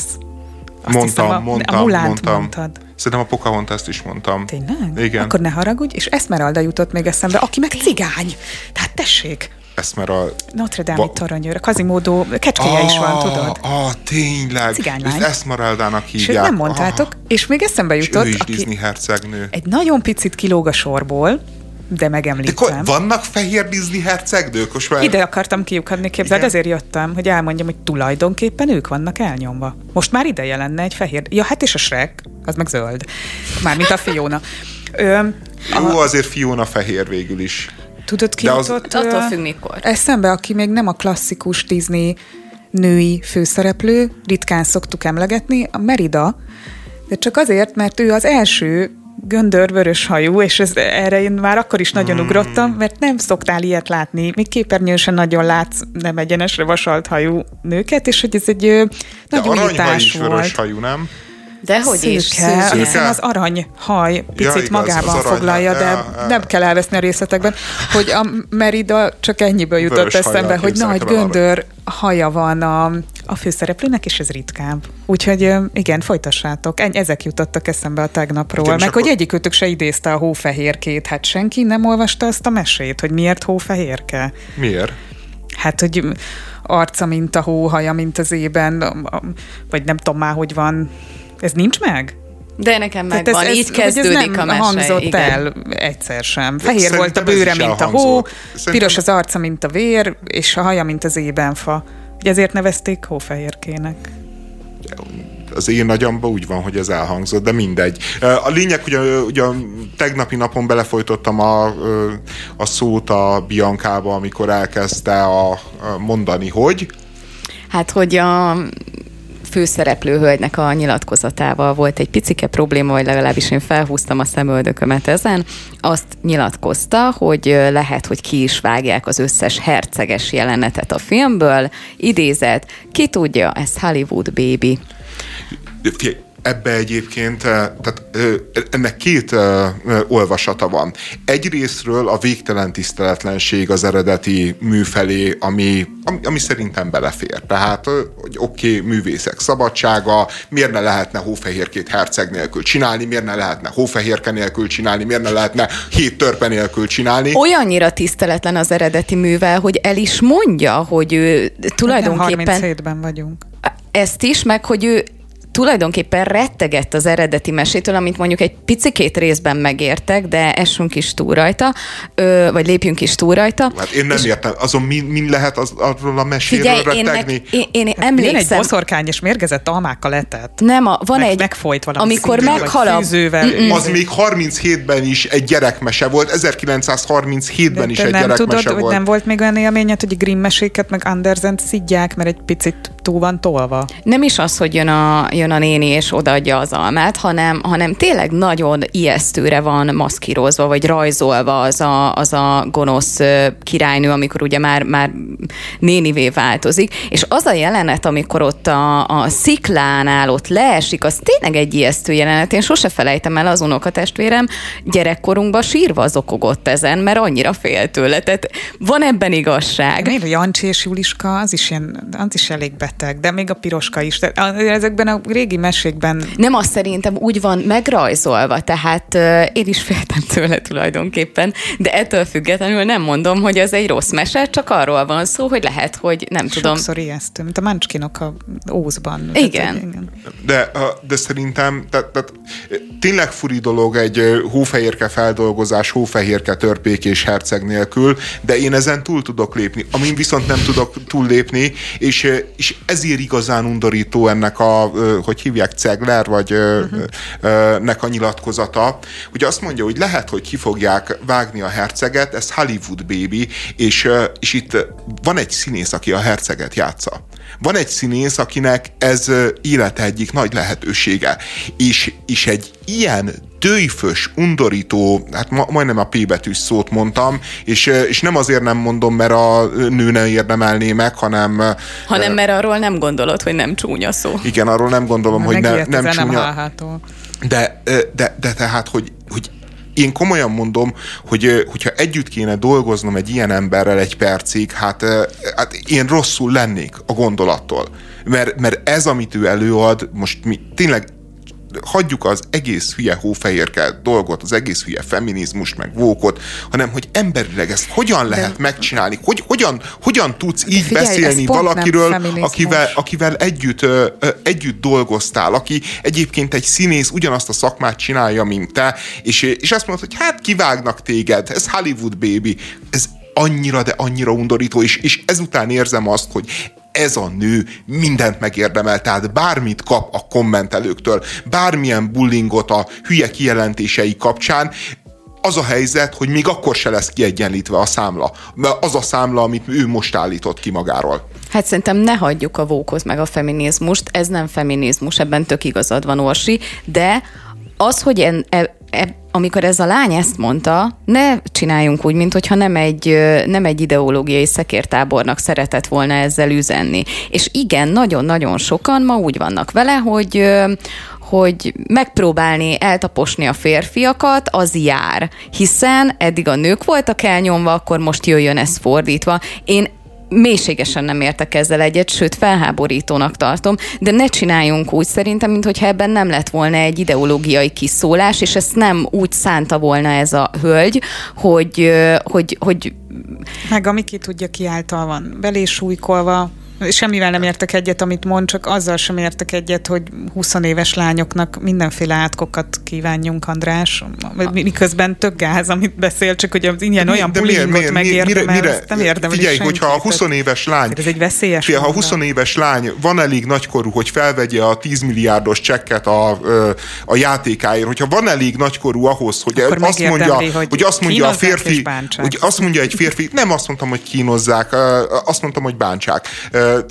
Azt mondtam, hiszem, a, mondtam, a Mulánt mondtam. mondtad. Szerintem a Pocahontas-t is mondtam. Tényleg? Igen. Akkor ne haragudj, és Esmeralda jutott még eszembe, aki meg cigány. Tehát tessék. Esmeralda. Notre Dame Va- toronyőr, a Kazimódó kecskéje ah, is van, tudod? Ah, tényleg. Cigánylány. Esmeraldának hívják. És nem mondtátok, ah. és még eszembe jutott. És ő is aki Disney hercegnő. Egy nagyon picit kilóg a sorból, de megemlítem. De vannak fehér Disney hercegnők? Most már... Ide akartam kiukadni, képzeld, ezért jöttem, hogy elmondjam, hogy tulajdonképpen ők vannak elnyomva. Most már ideje lenne egy fehér... Ja, hát és a Shrek, az meg zöld. Mármint a Fiona. Ö, Jó, a... azért Fiona fehér végül is. Tudod, ki az... jutott? Attól függ mikor. Eszembe, aki még nem a klasszikus Disney női főszereplő, ritkán szoktuk emlegetni, a Merida, de csak azért, mert ő az első göndör vörös hajú, és ez, erre én már akkor is nagyon hmm. ugrottam, mert nem szoktál ilyet látni. Még képernyőn sem nagyon látsz nem egyenesre vasalt hajú nőket, és hogy ez egy De nagy újítás is volt. vörös hajú, nem? De hogy is? Szőke. Hiszen az aranyhaj picit ja, igaz, magában arany, foglalja, de ja, ja. nem kell elveszni a részletekben, hogy a Merida csak ennyiből jutott Vörös eszembe, hogy nagy göndör haja van a, a főszereplőnek, és ez ritkább. Úgyhogy igen, folytassátok. Ezek jutottak eszembe a tegnapról. Hát Meg akkor... hogy egyikőtök se idézte a hófehérkét. Hát senki nem olvasta azt a mesét, hogy miért hófehérke? Miért? Hát, hogy arca, mint a hóhaja, mint az ében, vagy nem tudom már, hogy van ez nincs meg? De nekem megvan, ez, így kezdődik ez nem a mese. hangzott igen. el egyszer sem. Fehér Szerintem volt a bőre, mint a hó, Szerintem... piros az arca, mint a vér, és a haja, mint az ébenfa. Ugye ezért nevezték hófehérkének az én nagyamban úgy van, hogy ez elhangzott, de mindegy. A lényeg, hogy ugye tegnapi napon belefolytottam a, a szót a Biancába, amikor elkezdte a, a mondani, hogy Hát, hogy a főszereplő hölgynek a nyilatkozatával volt egy picike probléma, vagy legalábbis én felhúztam a szemöldökömet ezen. Azt nyilatkozta, hogy lehet, hogy ki is vágják az összes herceges jelenetet a filmből. Idézet, ki tudja, ez Hollywood baby. Ebbe egyébként, eh, tehát ennek két olvasata van. Egyrésztről a végtelen tiszteletlenség az eredeti mű felé, ami, ami, ami szerintem belefér. Tehát, hogy oké, okay, művészek szabadsága, miért ne lehetne hófehérkét herceg nélkül csinálni, miért ne lehetne hófehérke nélkül csinálni, miért ne lehetne hét törpe nélkül csinálni. Olyannyira tiszteletlen az eredeti művel, hogy el is mondja, hogy ő tulajdonképpen... Nem 37-ben vagyunk ezt is, meg hogy ő tulajdonképpen rettegett az eredeti mesétől, amit mondjuk egy picikét részben megértek, de essünk is túl rajta, ö, vagy lépjünk is túl rajta. Hát én nem és értem, azon mi, mi lehet az, arról a meséről figyelj, rettegni? Én, én, én emlékszem. Jön egy boszorkány, és mérgezett almákkal letett. Nem, a, van meg, egy... Megfolyt valami Amikor meghal a... Az még 37-ben is egy gyerekmese volt, 1937-ben is egy nem gyerekmese tudod, volt. hogy nem volt még olyan élményed, hogy Grimm meséket meg Andersen szidják, mert egy picit túl van tolva? Nem is az, hogy jön a, jön a néni és odaadja az almát, hanem, hanem tényleg nagyon ijesztőre van maszkírozva, vagy rajzolva az a, az a gonosz királynő, amikor ugye már, már nénivé változik, és az a jelenet, amikor ott a, a sziklánál ott leesik, az tényleg egy ijesztő jelenet. Én sose felejtem el az unokatestvérem gyerekkorunkban sírva zokogott ezen, mert annyira fél tőle. Tehát van ebben igazság. Miért Jancsi és Juliska, az is, ilyen, az is elég beteg, de még a piroska is. De ezekben a régi mesékben... Nem, azt szerintem úgy van megrajzolva, tehát uh, én is féltem tőle tulajdonképpen, de ettől függetlenül nem mondom, hogy ez egy rossz mese, csak arról van szó, hogy lehet, hogy nem Sokszor tudom. Sokszor ijesztő, mint a Mancskinok a Ózban. Igen. Tehát, igen. De, de szerintem tehát, tehát, tényleg furi dolog egy hófehérke feldolgozás, hófehérke törpék és herceg nélkül, de én ezen túl tudok lépni. Amin viszont nem tudok túllépni, és, és ezért igazán undorító ennek a, hogy hívják, Cegler, vagy uh-huh. nek a nyilatkozata, hogy azt mondja, hogy lehet, hogy ki fogják vágni a herceget, ez Hollywood baby, és, és itt van egy színész, aki a herceget játsza. Van egy színész, akinek ez élete egyik nagy lehetősége, és, és egy ilyen dőjfös, undorító, hát ma, majdnem a P betűs szót mondtam, és, és nem azért nem mondom, mert a nő ne érdemelné meg, hanem... Hanem mert arról nem gondolod, hogy nem csúnya szó. Igen, arról nem gondolom, hogy ne, nem csúnya. Nem de, de, de tehát, hogy, hogy én komolyan mondom, hogy hogyha együtt kéne dolgoznom egy ilyen emberrel egy percig, hát, hát én rosszul lennék a gondolattól. Mert, mert ez, amit ő előad, most mi tényleg hagyjuk az egész hülye hófehérke dolgot, az egész hülye feminizmus, meg vókot, hanem hogy emberileg ezt hogyan lehet De... megcsinálni, hogy, hogyan, hogyan tudsz így figyelj, beszélni valakiről, akivel, akivel együtt, ö, ö, együtt dolgoztál, aki egyébként egy színész ugyanazt a szakmát csinálja, mint te, és, és azt mondod, hogy hát kivágnak téged, ez Hollywood baby, ez annyira, de annyira undorító, és, és ezután érzem azt, hogy ez a nő mindent megérdemel, tehát bármit kap a kommentelőktől, bármilyen bullingot a hülye kijelentései kapcsán, az a helyzet, hogy még akkor se lesz kiegyenlítve a számla. Az a számla, amit ő most állított ki magáról. Hát szerintem ne hagyjuk a vókot meg a feminizmust, ez nem feminizmus, ebben tök igazad van, Orsi, de az, hogy en, e, e, amikor ez a lány ezt mondta, ne csináljunk úgy, mintha nem egy, nem egy ideológiai szekértábornak szeretett volna ezzel üzenni. És igen, nagyon-nagyon sokan ma úgy vannak vele, hogy hogy megpróbálni eltaposni a férfiakat, az jár. Hiszen eddig a nők voltak elnyomva, akkor most jöjjön ez fordítva. Én mélységesen nem értek ezzel egyet, sőt felháborítónak tartom, de ne csináljunk úgy szerintem, mintha ebben nem lett volna egy ideológiai kiszólás, és ezt nem úgy szánta volna ez a hölgy, hogy, hogy, hogy meg ami ki tudja, ki által van belésújkolva, semmivel nem értek egyet, amit mond, csak azzal sem értek egyet, hogy 20 éves lányoknak mindenféle átkokat kívánjunk, András, miközben tök gáz, amit beszél, csak hogy az ilyen olyan bullyingot megérdemel, mire, mire, nem érdemel Figyelj, hogyha a 20 éves lány, ez egy veszélyes figyelj, ha 20 éves lány van elég nagykorú, hogy felvegye a 10 milliárdos csekket a, a játékáért, hogyha van elég nagykorú ahhoz, hogy Akkor azt mondja, hogy, hogy azt mondja a férfi, hogy azt mondja egy férfi, nem azt mondtam, hogy kínozzák, azt mondtam, hogy bántsák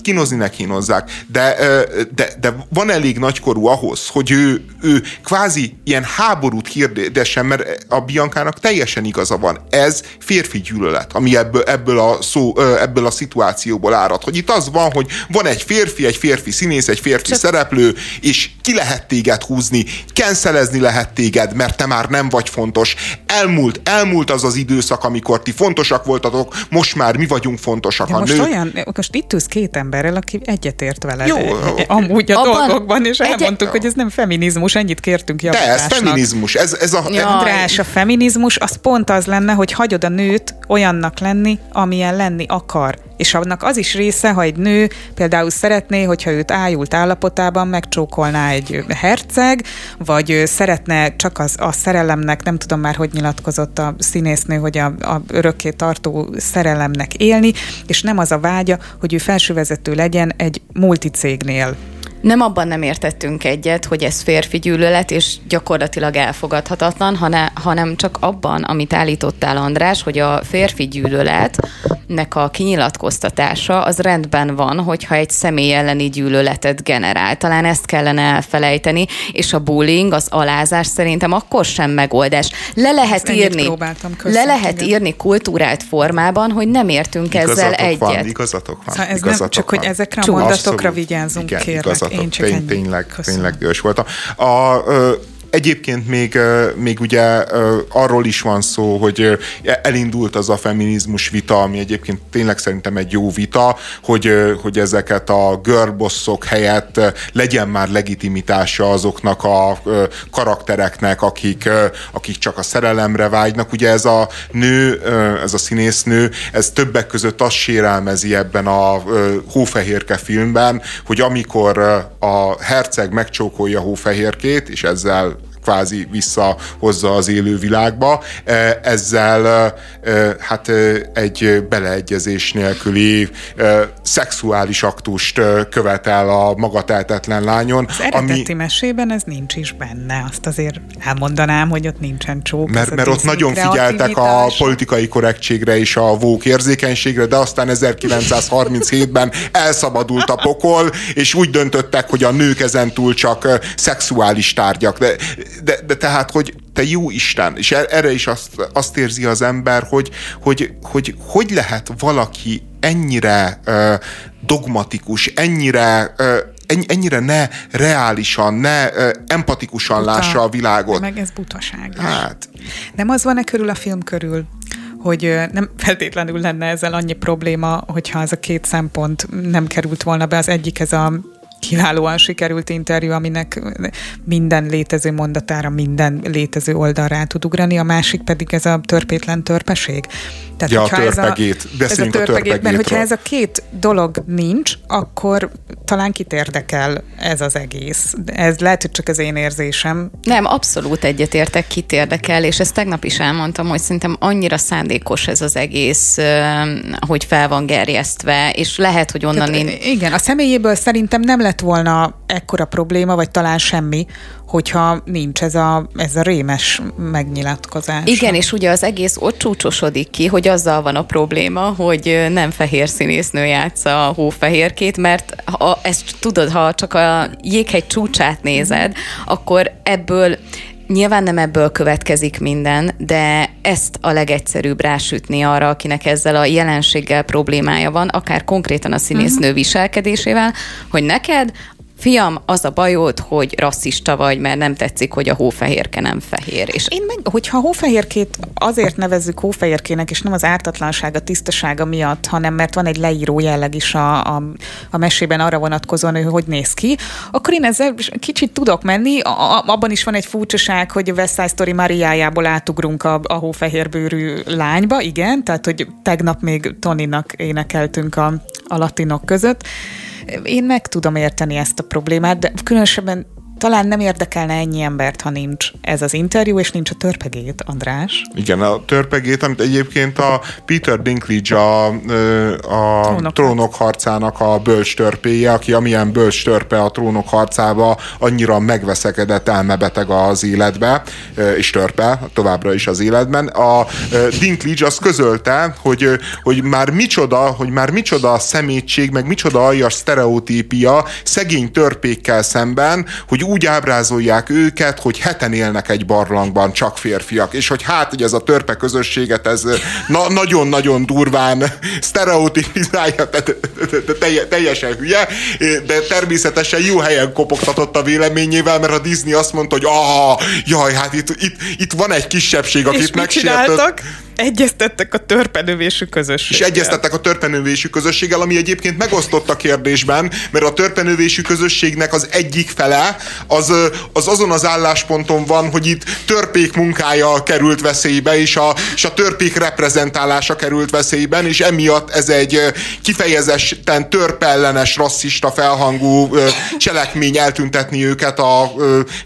kínozni ne kínozzák, de, de, de van elég nagykorú ahhoz, hogy ő, ő kvázi ilyen háborút hirdessen, mert a Biankának teljesen igaza van. Ez férfi gyűlölet, ami ebből, ebből, a szó, ebből a szituációból árad. Hogy itt az van, hogy van egy férfi, egy férfi színész, egy férfi Csak... szereplő, és ki lehet téged húzni, kenszelezni lehet téged, mert te már nem vagy fontos. Elmúlt, elmúlt az az időszak, amikor ti fontosak voltatok, most már mi vagyunk fontosak. De a most nő... olyan, most itt ülsz két emberrel, aki egyetért veled Jó, amúgy a abban dolgokban, és elmondtuk, egy... hogy ez nem feminizmus, ennyit kértünk javításnak. De ez feminizmus, ez, ez a... Ja. András, a feminizmus az pont az lenne, hogy hagyod a nőt olyannak lenni, amilyen lenni akar és annak az is része, ha egy nő például szeretné, hogyha őt ájult állapotában megcsókolná egy herceg, vagy szeretne csak az, a szerelemnek, nem tudom már, hogy nyilatkozott a színésznő, hogy a, a örökké tartó szerelemnek élni, és nem az a vágya, hogy ő felsővezető legyen egy multicégnél Nem abban nem értettünk egyet, hogy ez férfi gyűlölet, és gyakorlatilag elfogadhatatlan, hanem csak abban, amit állítottál András, hogy a férfi gyűlöletnek a kinyilatkoztatása az rendben van, hogyha egy személy elleni gyűlöletet generál. Talán ezt kellene elfelejteni, és a bullying, az alázás szerintem akkor sem megoldás. Le lehet ezt írni, le lehet írni kultúrált formában, hogy nem értünk igazatok ezzel egyet. Van, igazatok van. Szóval ez igazatok nem csak, van. hogy ezekre a mondatokra vigyázzunk, Igen, kérlek. Igazatok én csak tény, tényleg, tényleg dühös voltam. A, ö, Egyébként még, még ugye arról is van szó, hogy elindult az a feminizmus vita, ami egyébként tényleg szerintem egy jó vita, hogy, hogy ezeket a girlbosszok helyett legyen már legitimitása azoknak a karaktereknek, akik, akik csak a szerelemre vágynak. Ugye ez a nő, ez a színésznő, ez többek között azt sérelmezi ebben a Hófehérke filmben, hogy amikor a herceg megcsókolja Hófehérkét, és ezzel kvázi visszahozza az élő világba. E, ezzel e, e, hát egy beleegyezés nélküli szexuális aktust követel a magatehetetlen lányon. Az eredeti ami... mesében ez nincs is benne. Azt azért elmondanám, hogy ott nincsen csók. Mert, mert ott nagyon figyeltek a politikai korrektségre és a vók érzékenységre, de aztán 1937-ben elszabadult a pokol, és úgy döntöttek, hogy a nők ezentúl csak szexuális tárgyak. De de, de tehát, hogy te jó Isten, és er, erre is azt, azt érzi az ember, hogy hogy, hogy, hogy lehet valaki ennyire uh, dogmatikus, ennyire uh, ennyire ne reálisan, ne empatikusan Buta. lássa a világot. Meg ez butaság. Hát. Nem az van-e körül a film körül, hogy nem feltétlenül lenne ezzel annyi probléma, hogyha ez a két szempont nem került volna be. Az egyik ez a kiválóan sikerült interjú, aminek minden létező mondatára minden létező oldalra át tud ugrani, a másik pedig ez a törpétlen törpeség. Tehát, ja, a törpegét. Ez a, ez a törpegét, mert hogyha ez a két dolog nincs, akkor talán kit érdekel ez az egész. Ez lehet, hogy csak az én érzésem. Nem, abszolút egyetértek, kit érdekel, és ezt tegnap is elmondtam, hogy szerintem annyira szándékos ez az egész, hogy fel van gerjesztve, és lehet, hogy onnan Tehát, én... Igen, a személyéből szerintem nem lett volna ekkora probléma, vagy talán semmi, hogyha nincs ez a, ez a rémes megnyilatkozás. Igen, és ugye az egész ott csúcsosodik ki, hogy azzal van a probléma, hogy nem fehér színésznő játsza a hófehérkét, mert ha ezt tudod, ha csak a jéghegy csúcsát nézed, akkor ebből Nyilván nem ebből következik minden, de ezt a legegyszerűbb rásütni arra, akinek ezzel a jelenséggel problémája van, akár konkrétan a színésznő uh-huh. viselkedésével, hogy neked fiam, az a bajod, hogy rasszista vagy, mert nem tetszik, hogy a hófehérke nem fehér. És én meg, hogyha hófehérkét azért nevezzük hófehérkének, és nem az ártatlansága, tisztasága miatt, hanem mert van egy leíró jelleg is a, a, a mesében arra vonatkozóan, hogy hogy néz ki, akkor én ezzel kicsit tudok menni. A, a, abban is van egy furcsaság, hogy a West Side Story Mariájából átugrunk a, a hófehérbőrű lányba, igen, tehát hogy tegnap még Toninak énekeltünk a, a latinok között. Én meg tudom érteni ezt a problémát, de különösebben talán nem érdekelne ennyi embert, ha nincs ez az interjú, és nincs a törpegét, András. Igen, a törpegét, amit egyébként a Peter Dinklage a, a trónok, trónok harcának a bölcs törpéje, aki amilyen bölcs törpe a trónok harcába annyira megveszekedett, elmebeteg az életbe, és törpe továbbra is az életben. A Dinklage azt közölte, hogy, hogy már micsoda, hogy már micsoda a szemétség, meg micsoda aljas sztereotípia szegény törpékkel szemben, hogy úgy ábrázolják őket, hogy heten élnek egy barlangban, csak férfiak, és hogy hát, hogy ez a törpe közösséget, ez na- nagyon-nagyon durván sztereotipizálja, teljesen hülye, de természetesen jó helyen kopogtatott a véleményével, mert a Disney azt mondta, hogy ah, jaj, hát itt, itt, itt van egy kisebbség, akit megsértett. egyeztettek a törpenövésű közösséggel. És egyeztettek a törpenövésű közösséggel, ami egyébként megosztott a kérdésben, mert a törpenövésű közösségnek az egyik fele az, az azon az állásponton van, hogy itt törpék munkája került veszélybe, és a, és a törpék reprezentálása került veszélyben, és emiatt ez egy kifejezetten törpellenes, rasszista felhangú cselekmény eltüntetni őket a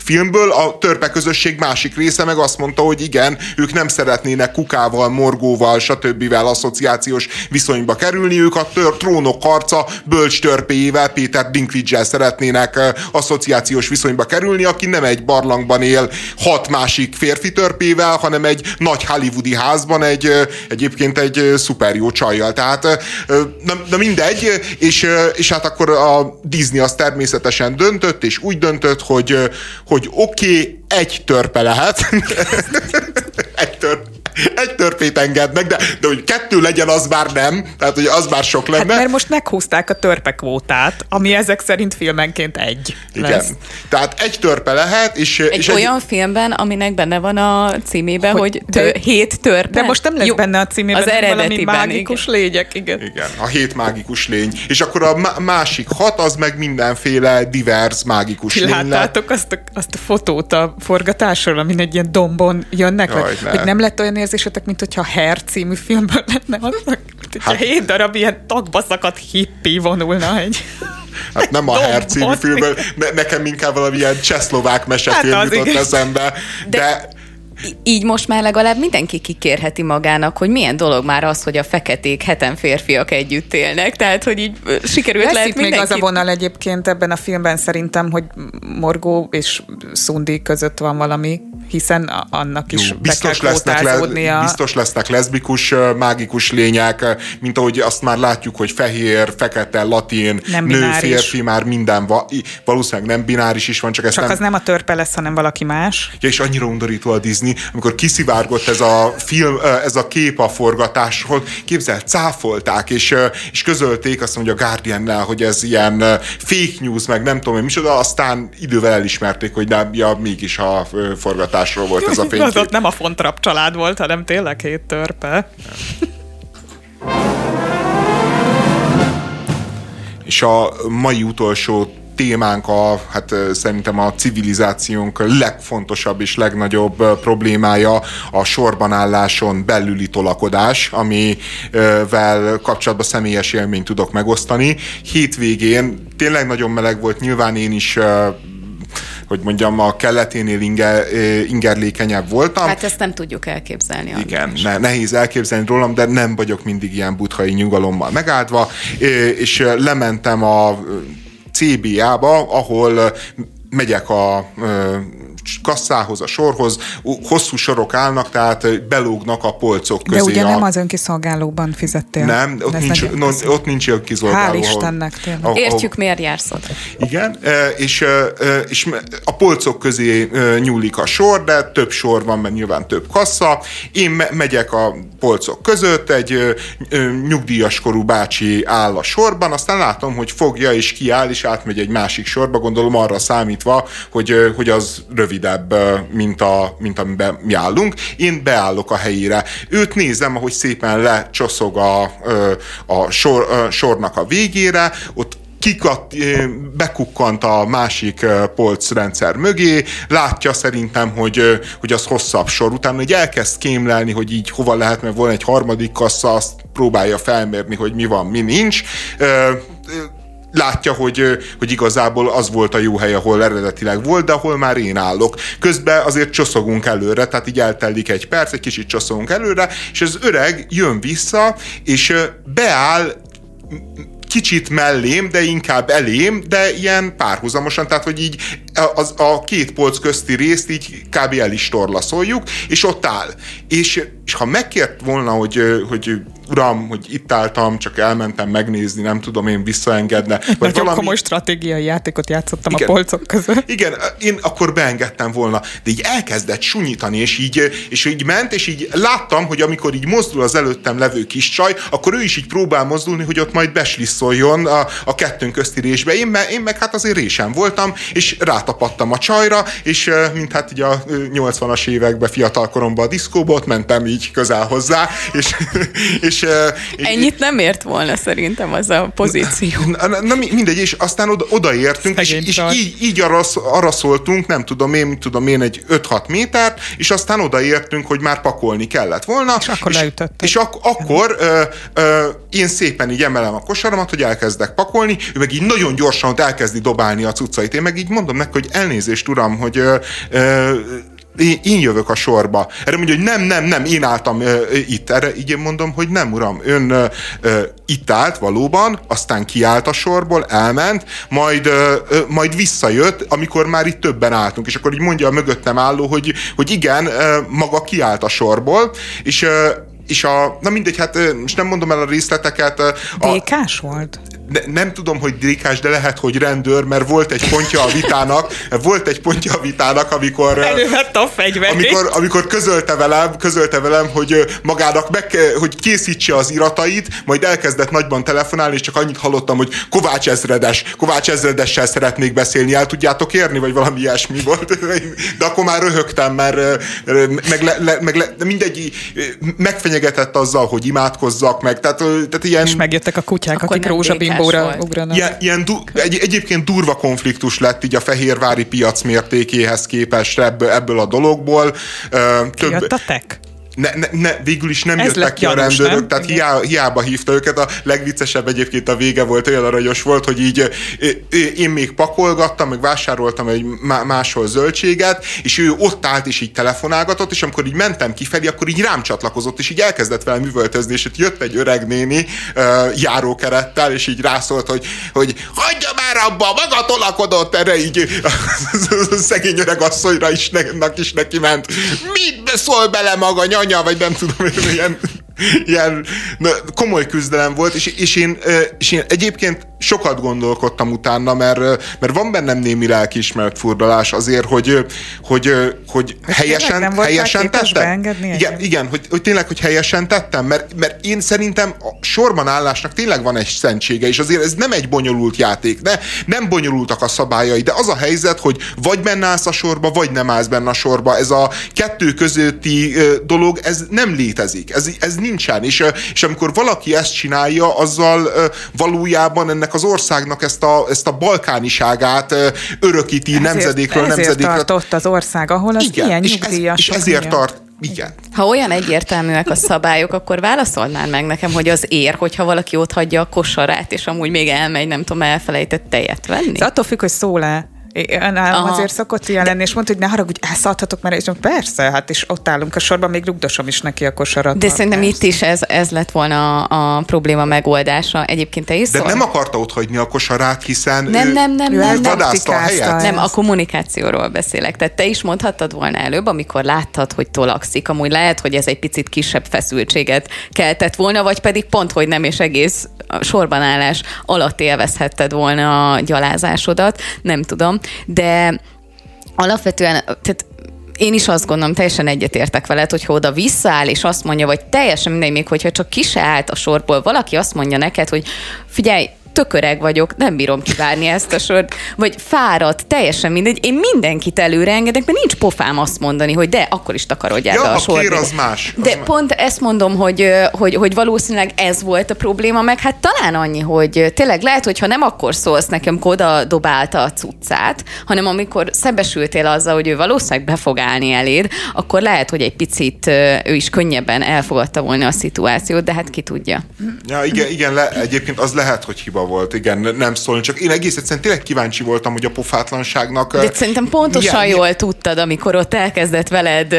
filmből. A törpe közösség másik része meg azt mondta, hogy igen, ők nem szeretnének kukával, morgóval, stb. asszociációs viszonyba kerülni, ők a tör, trónok harca bölcs törpéjével, Péter dinklage szeretnének asszociációs viszonyba kerülni, aki nem egy barlangban él hat másik férfi törpével, hanem egy nagy hollywoodi házban egy egyébként egy szuper jó csajjal. Tehát na, na mindegy, és, és hát akkor a Disney az természetesen döntött, és úgy döntött, hogy, hogy oké, okay, egy törpe lehet. egy törpe egy törpét engednek, de, de hogy kettő legyen, az már nem. Tehát, hogy az már sok lenne. Hát, mert most meghúzták a törpekvótát, ami ezek szerint filmenként egy Igen. Lesz. Tehát egy törpe lehet, és... Egy és olyan egy... filmben, aminek benne van a címében, hogy, hogy tő, de, hét törpe. De most nem lesz Jó, benne a címében, az valami mágikus igen. lények, igen. Igen, a hét mágikus lény. És akkor a másik hat, az meg mindenféle divers mágikus lény Láttátok azt a, azt a fotót a forgatásról, amin egy ilyen dombon jönnek? Jaj, ne. Hogy nem lett olyan érzésetek, mint hogyha Hair című filmből lenne mint hogyha hát, hét darab ilyen tagba szakadt hippi vonulna egy... Hát nem a Hair című filmből, ne, nekem inkább valamilyen csehszlovák mesefilm hát jutott eszembe, de, de így most már legalább mindenki kikérheti magának, hogy milyen dolog már az, hogy a feketék heten férfiak együtt élnek, tehát hogy így sikerült Lesz lehet itt mindenki... még az a vonal egyébként ebben a filmben szerintem, hogy Morgó és Szundi között van valami, hiszen annak is Jó, biztos be kell lesznek, le, biztos lesznek leszbikus, mágikus lények, mint ahogy azt már látjuk, hogy fehér, fekete, latin, nem nő, bináris. férfi, már minden, valószínűleg nem bináris is van, csak ezt csak nem... az nem a törpe lesz, hanem valaki más. Ja, és annyira undorító a Disney, amikor kiszivárgott ez a film, ez a kép a forgatásról, képzel, cáfolták, és, és közölték azt mondja a guardian hogy ez ilyen fake news, meg nem tudom, micsoda, aztán idővel elismerték, hogy nem, ja, mégis a forgatásról volt ez a fénykép. Az nem a Fontrap család volt, hanem tényleg hét törpe. És a mai utolsó témánk a, hát szerintem a civilizációnk legfontosabb és legnagyobb problémája a sorbanálláson belüli tolakodás, amivel kapcsolatban személyes élményt tudok megosztani. Hétvégén tényleg nagyon meleg volt, nyilván én is hogy mondjam, a kelleténél inger, ingerlékenyebb voltam. Hát ezt nem tudjuk elképzelni. Igen, ne, nehéz elképzelni rólam, de nem vagyok mindig ilyen buthai nyugalommal megáldva, és lementem a CBA-ba, ahol megyek a kasszához, a sorhoz, hosszú sorok állnak, tehát belógnak a polcok közé. De ugye a... nem az önkiszolgálóban fizettél. Nem, ott nincs, no, ott nincs önkiszolgáló. Hál' Istennek tényleg. Ahol, Értjük, miért jársz oda. Igen, és, és a polcok közé nyúlik a sor, de több sor van, mert nyilván több kassa. Én megyek a polcok között, egy nyugdíjas korú bácsi áll a sorban, aztán látom, hogy fogja és kiáll, és átmegy egy másik sorba, gondolom arra számítva, hogy, hogy az rövid rövidebb, mint, a, mint amiben mi állunk. Én beállok a helyére. Őt nézem, ahogy szépen lecsoszog a, a, sor, a sornak a végére, ott kikat, bekukkant a másik polcrendszer mögé, látja szerintem, hogy, hogy az hosszabb sor. Utána hogy elkezd kémlelni, hogy így hova lehet, mert van egy harmadik kassa, azt próbálja felmérni, hogy mi van, mi nincs látja, hogy, hogy igazából az volt a jó hely, ahol eredetileg volt, de ahol már én állok. Közben azért csoszogunk előre, tehát így eltelik egy perc, egy kicsit csoszogunk előre, és az öreg jön vissza, és beáll kicsit mellém, de inkább elém, de ilyen párhuzamosan, tehát hogy így az, a két polc közti részt így kb. el is torlaszoljuk, és ott áll. És, és ha megkért volna, hogy, hogy uram, hogy itt álltam, csak elmentem megnézni, nem tudom én visszaengedne. Vagy Nagyon valami... komoly stratégiai játékot játszottam igen, a polcok között. Igen, én akkor beengedtem volna, de így elkezdett sunyítani, és így, és így ment, és így láttam, hogy amikor így mozdul az előttem levő kis csaj, akkor ő is így próbál mozdulni, hogy ott majd beslisszoljon a, a kettőnk közti résbe. Én, me, én meg hát azért résem voltam, és rátapadtam a csajra, és mint hát így a 80-as években fiatal koromban a diszkóba, ott mentem így így közel hozzá, és, és, és Ennyit nem ért volna szerintem az a pozíció. Na, na, na mindegy, és aztán oda, odaértünk, és, és így, így arra, arra szóltunk, nem tudom én, tudom én, egy 5-6 métert, és aztán odaértünk, hogy már pakolni kellett volna. És akkor és, És ak- akkor ö, ö, én szépen így emelem a kosaramat, hogy elkezdek pakolni, ő meg így nagyon gyorsan ott elkezdi dobálni a cuccait. Én meg így mondom neki, hogy elnézést, uram, hogy ö, ö, én, jövök a sorba. Erre mondja, hogy nem, nem, nem, én álltam ö, itt. Erre így én mondom, hogy nem, uram, ön ö, ö, itt állt valóban, aztán kiállt a sorból, elment, majd, ö, majd visszajött, amikor már itt többen álltunk. És akkor így mondja a mögöttem álló, hogy, hogy igen, ö, maga kiállt a sorból, és ö, és a, na mindegy, hát most nem mondom el a részleteket. A, Dékás volt? Ne, nem tudom, hogy dékás, de lehet, hogy rendőr, mert volt egy pontja a vitának, volt egy pontja a vitának, amikor... Elővette a fegyvert. Amikor, amikor közölte velem, közölte velem, hogy magának meg, hogy készítse az iratait, majd elkezdett nagyban telefonálni, és csak annyit hallottam, hogy Kovács ezredes, Kovács ezredessel szeretnék beszélni, el tudjátok érni, vagy valami ilyesmi volt. De akkor már röhögtem, mert meg, le, le, meg le, mindegy, megfenyegetett azzal, hogy imádkozzak meg. Tehát, tehát ilyen... És megjöttek a kutyák, akkor akik rózsabimbóra ugranak. Ilyen, ilyen du, egy, egyébként durva konfliktus lett így a fehérvári piac mértékéhez képest ebből, ebből a dologból. Több, tek? Ne, ne, ne, végül is nem Ez jöttek ki a rendőrök, nem? tehát hiába, hiába hívta őket. A legviccesebb egyébként a vége volt, olyan aranyos volt, hogy így én még pakolgattam, meg vásároltam egy máshol zöldséget, és ő ott állt és így telefonálgatott, és amikor így mentem kifelé, akkor így rám csatlakozott, és így elkezdett velem üvöltözni, és itt jött egy öreg néni járókerettel, és így rászólt, hogy, hogy hagyja már abba, maga tolakodott erre, így szegény öreg asszonyra is, ne, is neki ment. Mit szól bele maga, nyanya? Anya, vagy nem tudom, ilyen, ilyen na, komoly küzdelem volt, és, és, én, és én egyébként sokat gondolkodtam utána, mert, mert van bennem némi lelkiismeret furdalás azért, hogy, hogy, hogy helyesen, nem helyesen tettem. Igen, igen hogy, hogy tényleg, hogy helyesen tettem, mert, mert én szerintem a sorban állásnak tényleg van egy szentsége, és azért ez nem egy bonyolult játék, de nem bonyolultak a szabályai, de az a helyzet, hogy vagy benne állsz a sorba, vagy nem állsz benne a sorba. Ez a kettő közötti dolog, ez nem létezik, ez, ez nincsen, és, és amikor valaki ezt csinálja, azzal valójában ennek az országnak ezt a, ezt a balkániságát örökíti ezért, nemzedékről ezért nemzedékre. Ezért tart ott az ország, ahol az Igen, ilyen és, ez, és ezért tart igen. Ha olyan egyértelműek a szabályok, akkor válaszolnál meg nekem, hogy az ér, hogyha valaki ott hagyja a kosarát, és amúgy még elmegy, nem tudom, elfelejtett tejet venni? Ez attól függ, hogy szól-e. Nálam azért szokott ilyen lenni, és mondta, hogy ne haragudj, elszállhatok, mert és persze, hát és ott állunk a sorban, még rugdosom is neki a kosarat. De szerintem persze. itt is ez, ez lett volna a, a probléma megoldása. Egyébként te is De szól? nem akarta ott hagyni a kosarát, hiszen nem, nem, nem, ő nem, nem, a helyet. Nem, a kommunikációról beszélek. Tehát te is mondhattad volna előbb, amikor láttad, hogy tolakszik. Amúgy lehet, hogy ez egy picit kisebb feszültséget keltett volna, vagy pedig pont, hogy nem, és egész sorbanállás alatt élvezhetted volna a gyalázásodat. Nem tudom de alapvetően, tehát én is azt gondolom, teljesen egyetértek veled, hogy oda visszaáll, és azt mondja, vagy teljesen mindegy, még hogyha csak ki se állt a sorból, valaki azt mondja neked, hogy figyelj, tök öreg vagyok, nem bírom kivárni ezt a sort, vagy fáradt, teljesen mindegy. Én mindenkit előre engedek, mert nincs pofám azt mondani, hogy de, akkor is takarodjál ja, be a sort. Kér, az más. Az de más. pont ezt mondom, hogy, hogy, hogy valószínűleg ez volt a probléma, meg hát talán annyi, hogy tényleg lehet, hogy ha nem akkor szólsz nekem, oda dobálta a cuccát, hanem amikor szembesültél azzal, hogy ő valószínűleg be fog állni eléd, akkor lehet, hogy egy picit ő is könnyebben elfogadta volna a szituációt, de hát ki tudja. Ja, igen, igen le, egyébként az lehet, hogy hiba volt, igen, nem szólni, csak én egész egyszerűen tényleg kíváncsi voltam, hogy a pofátlanságnak... De szerintem pontosan milyen, jól tudtad, amikor ott elkezdett veled,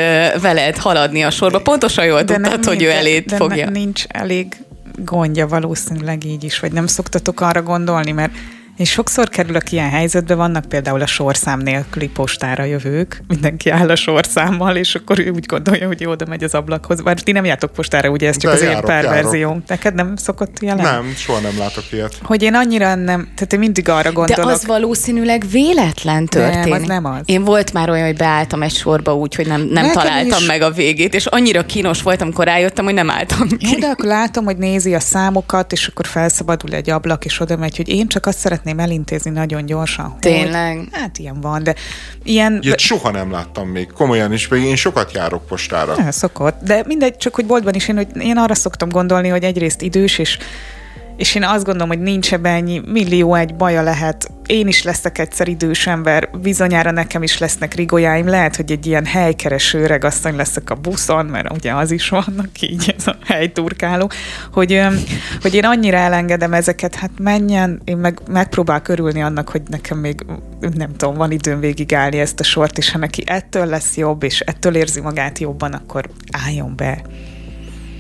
veled haladni a sorba, pontosan jól de tudtad, nem, hogy ő eléd de fogja. De nincs elég gondja valószínűleg így is, vagy nem szoktatok arra gondolni, mert és sokszor kerülök ilyen helyzetbe, vannak például a sorszám nélküli postára jövők, mindenki áll a sorszámmal, és akkor ő úgy gondolja, hogy oda megy az ablakhoz. Bár ti nem jártok postára, ugye ez csak De az járok, én perverzióm. Neked nem szokott ilyen Nem, soha nem látok ilyet. Hogy én annyira nem, tehát én mindig arra gondolok. De az valószínűleg véletlen történik. Nem, az nem az. Én volt már olyan, hogy beálltam egy sorba úgy, hogy nem, nem találtam is. meg a végét, és annyira kínos voltam, amikor rájöttem, hogy nem álltam ki. Jó, de akkor látom, hogy nézi a számokat, és akkor felszabadul egy ablak, és oda megy, hogy én csak azt szeretném szeretném elintézni nagyon gyorsan. Tényleg? Hogy, hát ilyen van, de ilyen... Ilyet soha nem láttam még, komolyan is, még én sokat járok postára. Ja, szokott, de mindegy, csak hogy boltban is én, hogy én arra szoktam gondolni, hogy egyrészt idős, és és én azt gondolom, hogy nincs ebben ennyi millió egy baja lehet. Én is leszek egyszer idős ember, bizonyára nekem is lesznek rigolyáim, lehet, hogy egy ilyen helykereső öreg asszony leszek a buszon, mert ugye az is vannak így, ez a helyturkáló, hogy, hogy én annyira elengedem ezeket, hát menjen, én meg megpróbál körülni annak, hogy nekem még nem tudom, van időm végigállni ezt a sort, és ha neki ettől lesz jobb, és ettől érzi magát jobban, akkor álljon be.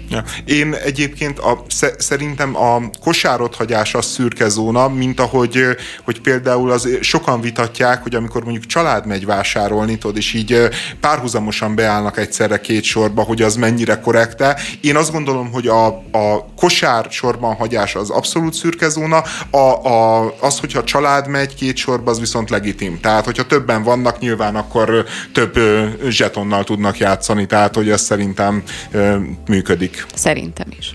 Ja. Én egyébként a, szerintem a kosárot hagyás az szürke zóna, mint ahogy hogy például az sokan vitatják, hogy amikor mondjuk család megy vásárolni, tudod, és így párhuzamosan beállnak egyszerre két sorba, hogy az mennyire korrekte. Én azt gondolom, hogy a, a kosár sorban hagyás az abszolút szürke zóna, a, a, az, hogyha család megy két sorba, az viszont legitim. Tehát, hogyha többen vannak, nyilván akkor több zsetonnal tudnak játszani, tehát, hogy ez szerintem Szerintem is.